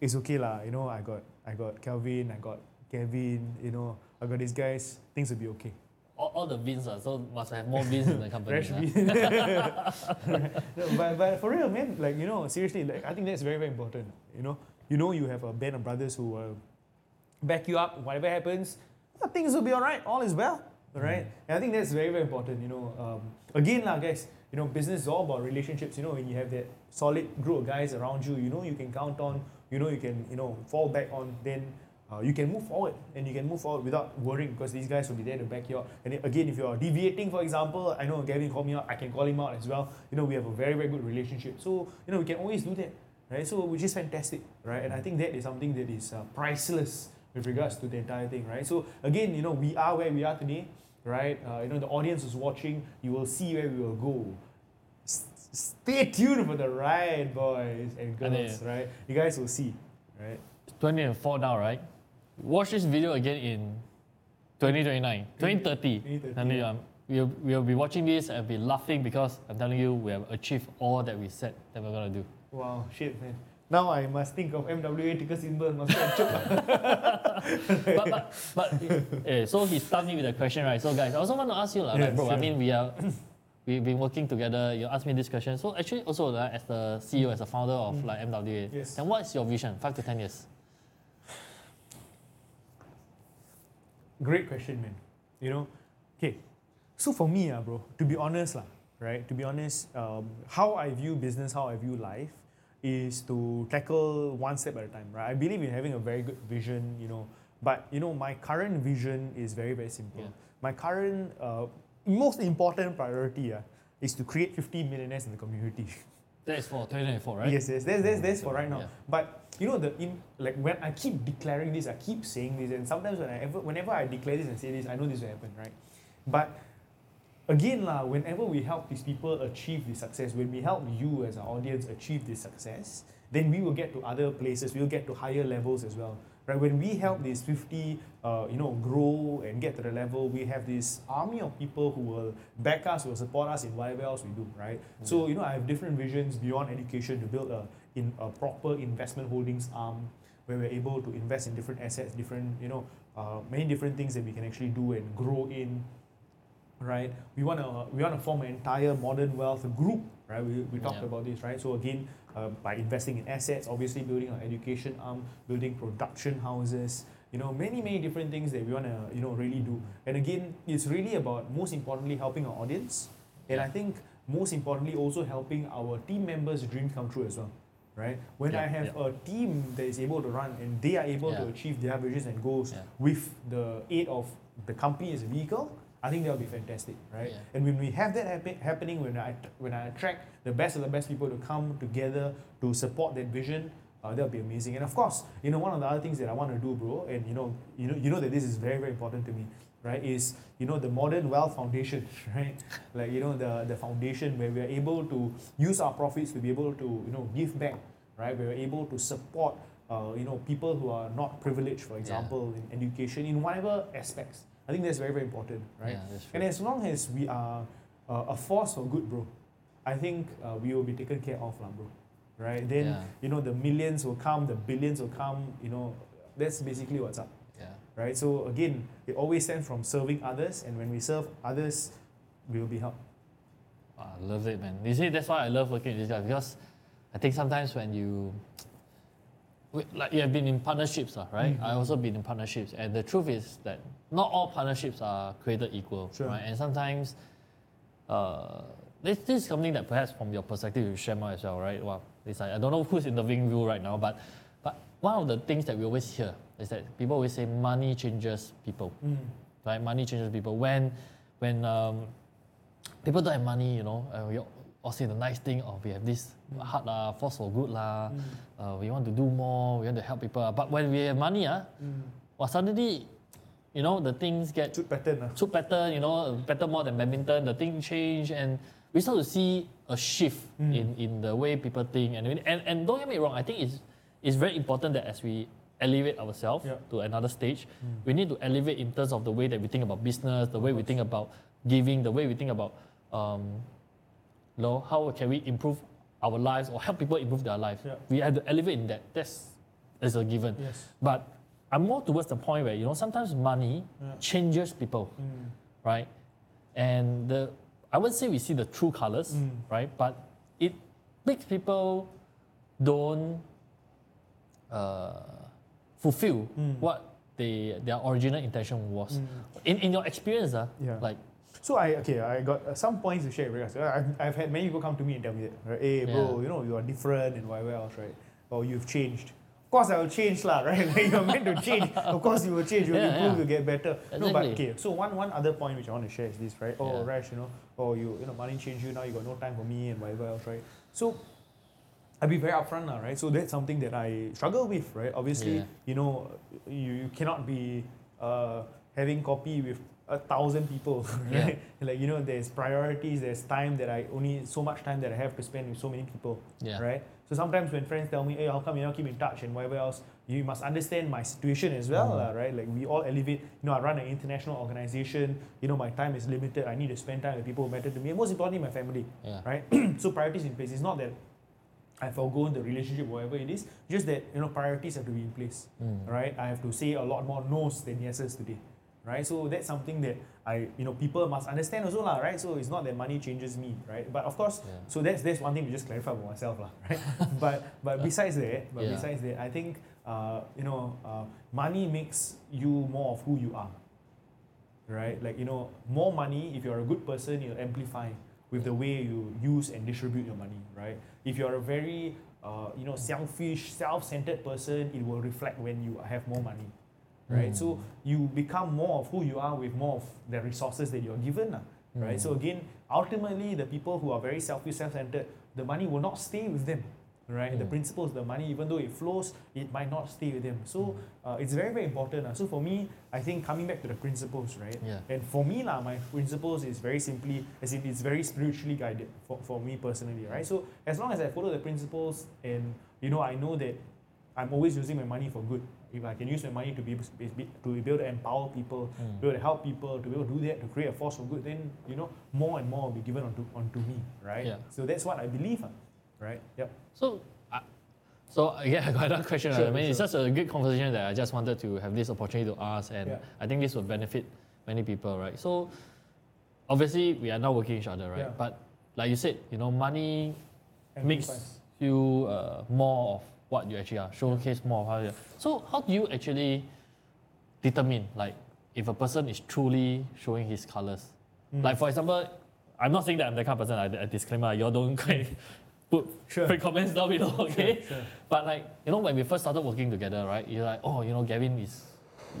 it's okay lah. You know, I got, I got Kelvin, I got Kevin. You know, I got these guys. Things will be okay. All, all the Vins, uh, so must have more Vins in the company. Fresh uh. No, but, but for real, man, like you know, seriously, like I think that's very very important. You know, you know, you have a band of brothers who will back you up. Whatever happens, uh, things will be alright. All is well, right? And I think that's very very important. You know, um, again, lah, guys. You know, business is all about relationships. You know, when you have that solid group of guys around you, you know, you can count on. You know, you can you know fall back on. Then uh, you can move forward and you can move forward without worrying because these guys will be there to back you up. And again, if you're deviating, for example, I know Gavin called me out, I can call him out as well. You know, we have a very, very good relationship. So, you know, we can always do that, right? So, which is fantastic, right? And I think that is something that is uh, priceless with regards to the entire thing, right? So, again, you know, we are where we are today, right? Uh, you know, the audience is watching, you will see where we will go. S- Stay tuned for the ride, boys and girls, right? You guys will see, right? 2004 now, right? Watch this video again in 2029, 2030. 2030, And yeah. we'll, we'll be watching this and be laughing because I'm telling you, we have achieved all that we said that we're going to do. Wow, shit, man. Now I must think of MWA ticker symbol, must go and choke. but but, but eh, so he stumped me with a question, right? So guys, I also want to ask you, like, Yeah, like, bro. I mean, we are we've been working together. You asked me this question. So actually, also like, as the CEO, as a founder of like MWA, Mm. Yes. then what is your vision, five to ten years? Great question, man. You know, Okay, so for me, uh, bro, to be honest, lah, right? To be honest, um, how I view business, how I view life, is to tackle one step at a time, right? I believe in having a very good vision, you know. But you know, my current vision is very, very simple. Yeah. My current, uh, most important priority uh, is to create 50 millionaires in the community. That is for 2024, right? Yes, yes, that's, that's, that's for right now. Yeah. But you know, the in like when I keep declaring this, I keep saying this, and sometimes when I ever, whenever I declare this and say this, I know this will happen, right? But again, lah, whenever we help these people achieve this success, when we help you as our audience achieve this success, then we will get to other places, we'll get to higher levels as well. Right? When we help these 50, uh, you know, grow and get to the level, we have this army of people who will back us, who will support us in whatever else we do, right? So, you know, I have different visions beyond education to build a, in a proper investment holdings arm where we're able to invest in different assets, different, you know, uh, many different things that we can actually do and grow in right? We want to we want to form an entire modern wealth group, right? We, we talked Yeah. about this, right? So again, uh, by investing in assets, obviously building our education arm, building production houses, you know, many many different things that we want to you know really do. And again, it's really about most importantly helping our audience, and I think most importantly also helping our team members' dreams come true as well. Right? When Yeah, I have yeah. a team that is able to run and they are able to achieve their visions and goals with the aid of the company as a vehicle, I think that would be fantastic, right? Yeah. And when we have that happen, happening, when I when I attract the best of the best people to come together to support that vision, uh, that would be amazing. And of course, you know, one of the other things that I want to do, bro, and you know, you know, you know that this is very very important to me, right? Is you know the Modern Wealth Foundation, right? Like you know the the foundation where we are able to use our profits to be able to you know give back, right? We're able to support. Uh, you know, people who are not privileged, for example, in education, in whatever aspects. I think that's very, very important, right? Yeah. And as long as we are uh, a force for good, bro, I think uh, we will be taken care of, lah, bro. Right? Then, Yeah. you know, the millions will come, the billions will come, you know, that's basically what's up, Yeah. right? So, again, it always stems from serving others, and when we serve others, we will be helped. I love it, man. You see, that's why I love working with this guy because I think sometimes when you, we- like you have been in partnerships, lah, right? Mm-hmm. I also been in partnerships, and the truth is that not all partnerships are created equal, Sure. right? And sometimes, uh, this, this is something that perhaps from your perspective you share more as well, right? Well, it's like I don't know who's interviewing you right now, but but one of the things that we always hear is that people always say money changes people right? Money changes people. When when um, people don't have money, you know, uh, all say the nice thing, oh, we have this heart lah, force for good lah, uh, we want to do more, we want to help people. ah. But when we have money, ah, well, suddenly, you know, the things get Shoot pattern, lah. too better, you know, better more than badminton, the thing change and we start to see a shift in, in the way people think. And, and, and don't get me wrong, I think it's, it's very important that as we elevate ourselves Yeah. to another stage, we need to elevate in terms of the way that we think about business, the way we think about giving, the way we think about, um, you know, how can we improve our lives or help people improve their lives. Yeah. We have to elevate in that. That's, that's a given. Yes. But I'm more towards the point where you know sometimes money Yeah. changes people, Mm. right? And the I would say we see the true colors, Mm. right? But it makes people don't uh, fulfill Mm. what they their original intention was. In in your experience, uh, Yeah. like So I okay, I got uh, some points to share with you. I've, I've had many people come to me and tell me that, right? hey bro, Yeah. you know you are different and whatever else, right? Or you've changed. Of course I will change lah, right? Like you're meant to change. Of course you will change. You will Yeah, improve. yeah. You get better. No, but okay. So one one other point which I want to share is this, right? Oh, Yeah. Rash, you know, oh you you know money changed you now. You got no time for me and whatever else, right? So. I'll be very upfront now, right? So that's something that I struggle with, right? Obviously, Yeah. you know, you, you cannot be uh, having copy with a thousand people, Yeah. Like you know, there's priorities. There's time that I only so much time that I have to spend with so many people, yeah, right? So sometimes when friends tell me, "Hey, how come you don't keep in touch and whatever else?" You must understand my situation as well, Mm. lah, right? Like we all elevate. You know, I run an international organization. You know, my time is limited. I need to spend time with people who matter to me, and most importantly, my family yeah, right? so priorities in place. It's not that I forgo the relationship, whatever it is. Just that you know priorities have to be in place, Mm. right? I have to say a lot more no's than yeses today, right? So that's something that I you know people must understand also lah, right? So it's not that money changes me, right? But of course, Yeah. so that's that's one thing to just clarify for myself lah, right? but but besides that, but Yeah. besides that, I think uh, you know uh, money makes you more of who you are, right? Like you know, more money. If you're a good person, you'll amplify with the way you use and distribute your money, right? If you're a very uh, you know selfish, self-centered person, it will reflect when you have more money, right? Mm. So you become more of who you are with more of the resources that you're given, lah, right? So Mm. again, ultimately, the people who are very selfish, self-centered, the money will not stay with them, right? The Mm. principles, the money, even though it flows, it might not stay with them. So uh, it's very, very important. So for me, I think coming back to the principles, right? Yeah. And for me, lah, my principles is very simply, as in it's very spiritually guided for, for me personally, right? So as long as I follow the principles and, you know, I know that I'm always using my money for good. If I can use my money to be, be to be able to empower people, Mm. be able to help people, to be able to do that, to create a force for good, then, you know, more and more will be given onto, onto me, right? Yeah. So that's what I believe, ah, right? Yep. So, uh, so yeah, I got another question. Sure, I mean, it's sure. just a good conversation that I just wanted to have this opportunity to ask, and Yeah. I think this will benefit many people, right? So, obviously, we are now working each other, right? Yeah. But like you said, you know, money makes you uh, more of what you actually are, showcase more of how you are. So, how do you actually determine, like, if a person is truly showing his colors? Mm. Like, for example, I'm not saying that I'm the kind of person, I, I disclaimer, you all don't quite put Sure. fake comments down below, okay? Sure, sure. But like, you know, when we first started working together, right? You're like, oh, you know, Gavin is,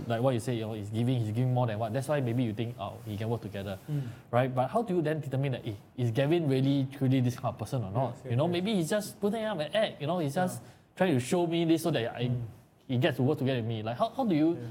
like what you say, you know, he's giving, he's giving more than what. That's why maybe you think, oh, he can work together, Mm. right? But how do you then determine that, eh, is Gavin really, truly this kind of person or not? Yes, yes, you know, yes. maybe he's just putting up an act, you know, he's just trying to show me this so that I, Mm. he gets to work together with me. Like, how, how do you, Yeah.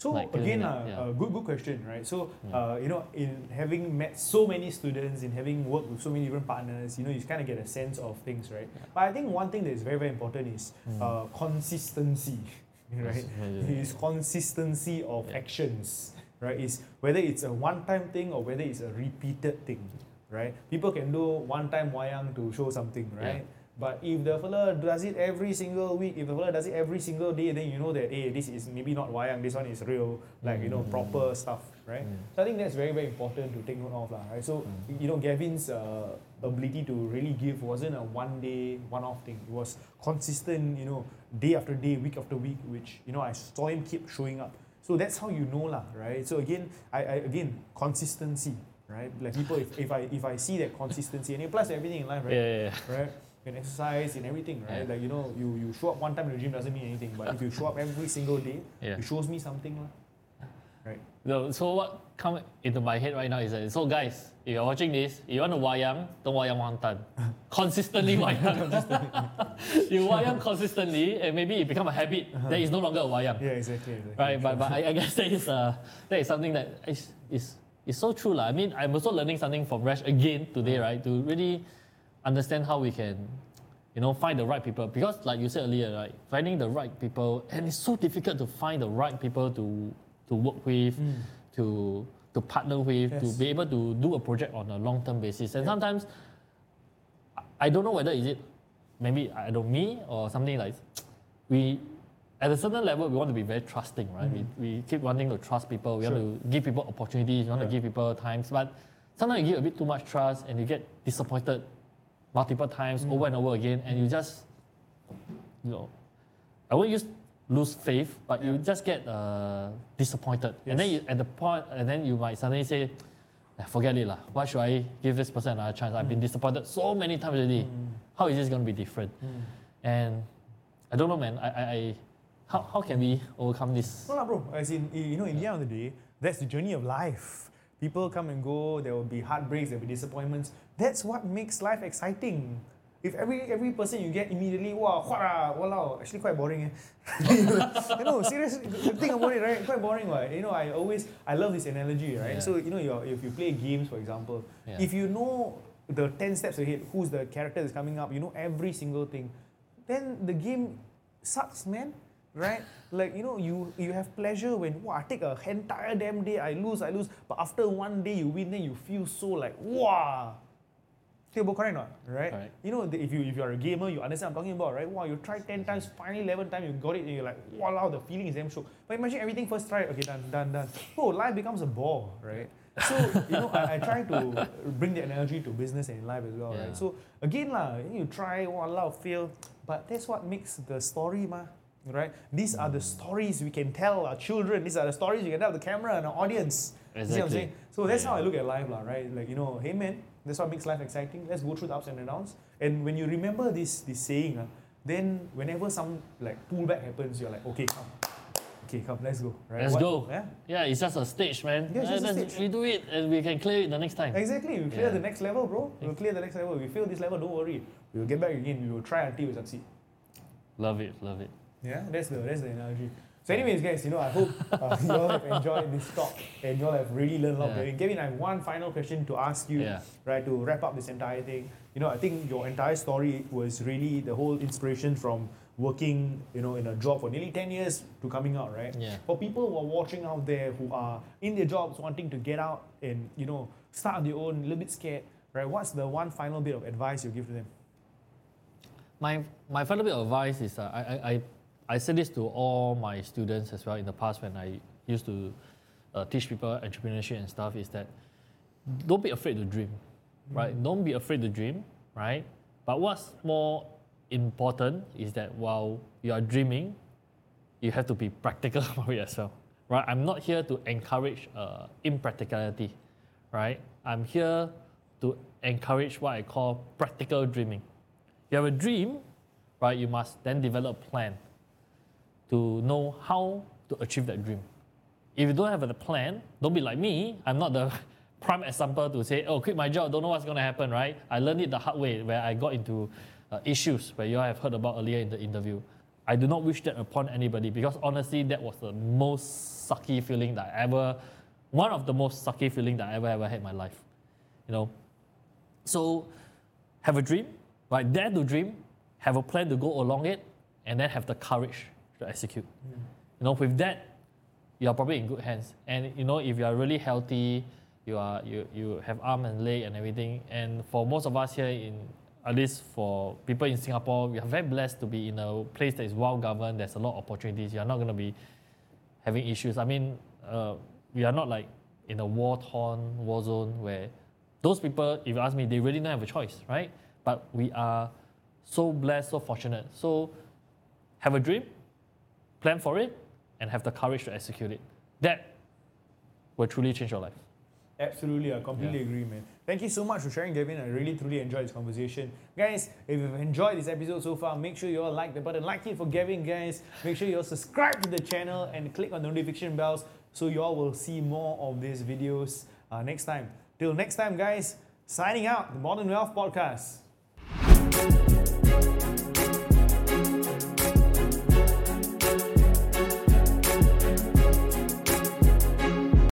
So Like, again, yeah, uh, yeah. uh, good good question, right? So Yeah. uh, you know, in having met so many students, in having worked with so many different partners, you know, you kind of get a sense of things, right? But I think one thing that is very very important is Mm. uh, consistency, right? Yeah, yeah, yeah. Is consistency of Yeah. actions, right? Is whether it's a one-time thing or whether it's a repeated thing, right? People can do one-time wayang to show something, Yeah. right? But if the fella does it every single week, if the fella does it every single day, then you know that hey, this is maybe not wayang, this one is real, like you know, Mm. proper stuff, right? Mm. So I think that's very very important to take note of, lah, right? So Mm. you know, Gavin's uh, ability to really give wasn't a one day, one off thing. It was consistent, you know, day after day, week after week, which you know I saw him keep showing up. So that's how you know, lah, right? So again, I, I again consistency, right? Like people, if, if I if I see that consistency, and it applies to everything in life, right? yeah, yeah, yeah. right? Exercise, in everything, right? Yeah. Like you know, you, you show up one time in the gym doesn't mean anything, but if you show up every single day, Yeah. it shows me something, lah. right? No, so what come into my head right now is that so guys, if you're watching this, you want to wayang, don't wayang one time. Consistently wayang. you wayang consistently, and maybe it become a habit. Then it's no longer a wayang. Yeah, exactly. exactly. Right, but, but I, I guess that is uh, that is something that is is, is so true lah. I mean, I'm also learning something from Rash again today, right? To really understand how we can, you know, find the right people. Because like you said earlier, right, finding the right people, and it's so difficult to find the right people to to work with, Mm. to to partner with, to be able to do a project on a long term basis. And Yeah. sometimes I- don't know whether is it maybe I don't me or something like we at a certain level we want to be very trusting, right? We, we keep wanting to trust people, we. Sure. want to give people opportunities, we want Yeah. to give people times, but sometimes you give a bit too much trust and you get disappointed multiple times Mm. over and over again and you just you know I won't use lose faith, but you just get uh, disappointed. And then you, at the point, and then you might suddenly say, "Ah, forget it lah. Why should I give this person another chance? I've been disappointed so many times already. Mm. How is this going to be different? And I don't know, man. I, I, I how, how can we overcome this? No, lah, bro. As in, you know, in the end of the day, that's the journey of life. People come and go. There will be heartbreaks. There will be disappointments. That's what makes life exciting. If every every person you get immediately, wow, what ah, walao, actually quite boring. Eh? you know, seriously, think about it, right? Quite boring, right? You know, I always, I love this analogy, right? Yeah. So, you know, you're, if you play games, for example, Yeah. if you know the 10 steps ahead, who's the character that's coming up, you know every single thing, then the game sucks, man. Right? Like, you know, you you have pleasure when, wow, I take a entire damn day, I lose, I lose. But after one day you win, then you feel so like, wow. About correct or not? Right? Correct. You know, if you if you're a gamer, you understand what I'm talking about, right? Wow, you try 10 times, finally 11 times, you got it, and you're like, wow, the feeling is damn shook. But imagine everything first try, okay, done, done, done. Oh, life becomes a bore, right? So, you know, I, I try to bring the energy to business and life as well, Yeah. right? So, again, lah, you try, wow, fail, but that's what makes the story, ma. Right? These are the stories we can tell our children. These are the stories you can tell the camera and our audience. You see what I'm saying? So that's Yeah. how I look at life, lah, right? Like, you know, hey man, that's what makes life exciting. Let's go through the ups and the downs. And when you remember this this saying, ah, then whenever some like pullback happens, you're like, okay, come. Okay, come, let's go. Right? Let's What- go. Yeah. Yeah, it's just a stage, man. Yeah, it's just a let's stage. redo it and we can clear it the next time. Exactly. We clear Yeah. the next level, bro. We'll clear the next level. We fail this level, don't worry. We will get back again. We will try until we succeed. Love it, love it. Yeah, that's the that's the analogy. So, anyways, guys, you know, I hope uh, you all have enjoyed this talk and you all have really learned a lot. Yeah. Gavin, I have one final question to ask you, Yeah. right, to wrap up this entire thing. You know, I think your entire story was really the whole inspiration from working, you know, in a job for nearly 10 years to coming out, right? Yeah. For people who are watching out there who are in their jobs wanting to get out and, you know, start on their own, a little bit scared, right? What's the one final bit of advice you give to them? My, my final bit of advice is uh, I, I, I, I said this to all my students as well in the past when I used to uh, teach people entrepreneurship and stuff is that don't be afraid to dream, right? Don't be afraid to dream, right? But what's more important is that while you are dreaming, you have to be practical about well, right? I'm not here to encourage uh, impracticality, right? I'm here to encourage what I call practical dreaming. You have a dream, right? You must then develop a plan to know how to achieve that dream. If you don't have a plan, don't be like me. I'm not the prime example to say, oh, quit my job, don't know what's going to happen, right? I learned it the hard way where I got into uh, issues where you all have heard about earlier in the interview. I do not wish that upon anybody because honestly, that was the most sucky feeling that I ever, one of the most sucky feeling that I ever ever had in my life. You know, so have a dream, right? Dare to dream, have a plan to go along it, and then have the courage to execute. You know, with that, you are probably in good hands. And you know, if you are really healthy, you are you, you have arm and leg and everything. And for most of us here in at least for people in Singapore, we are very blessed to be in a place that is well governed. There's a lot of opportunities. You are not going to be having issues. I mean, uh, we are not like in a war-torn war zone where those people, if you ask me, they really don't have a choice, right? But we are so blessed, so fortunate. So have a dream, plan for it, and have the courage to execute it. That will truly change your life. Absolutely, I completely Yeah. agree, man. Thank you so much for sharing, Gavin. I really, truly enjoyed this conversation. Guys, if you've enjoyed this episode so far, make sure you all like the button. Like it for Gavin, guys. Make sure you all subscribe to the channel and click on the notification bells so you all will see more of these videos uh, next time. Till next time, guys, signing out, the Modern Wealth Podcast.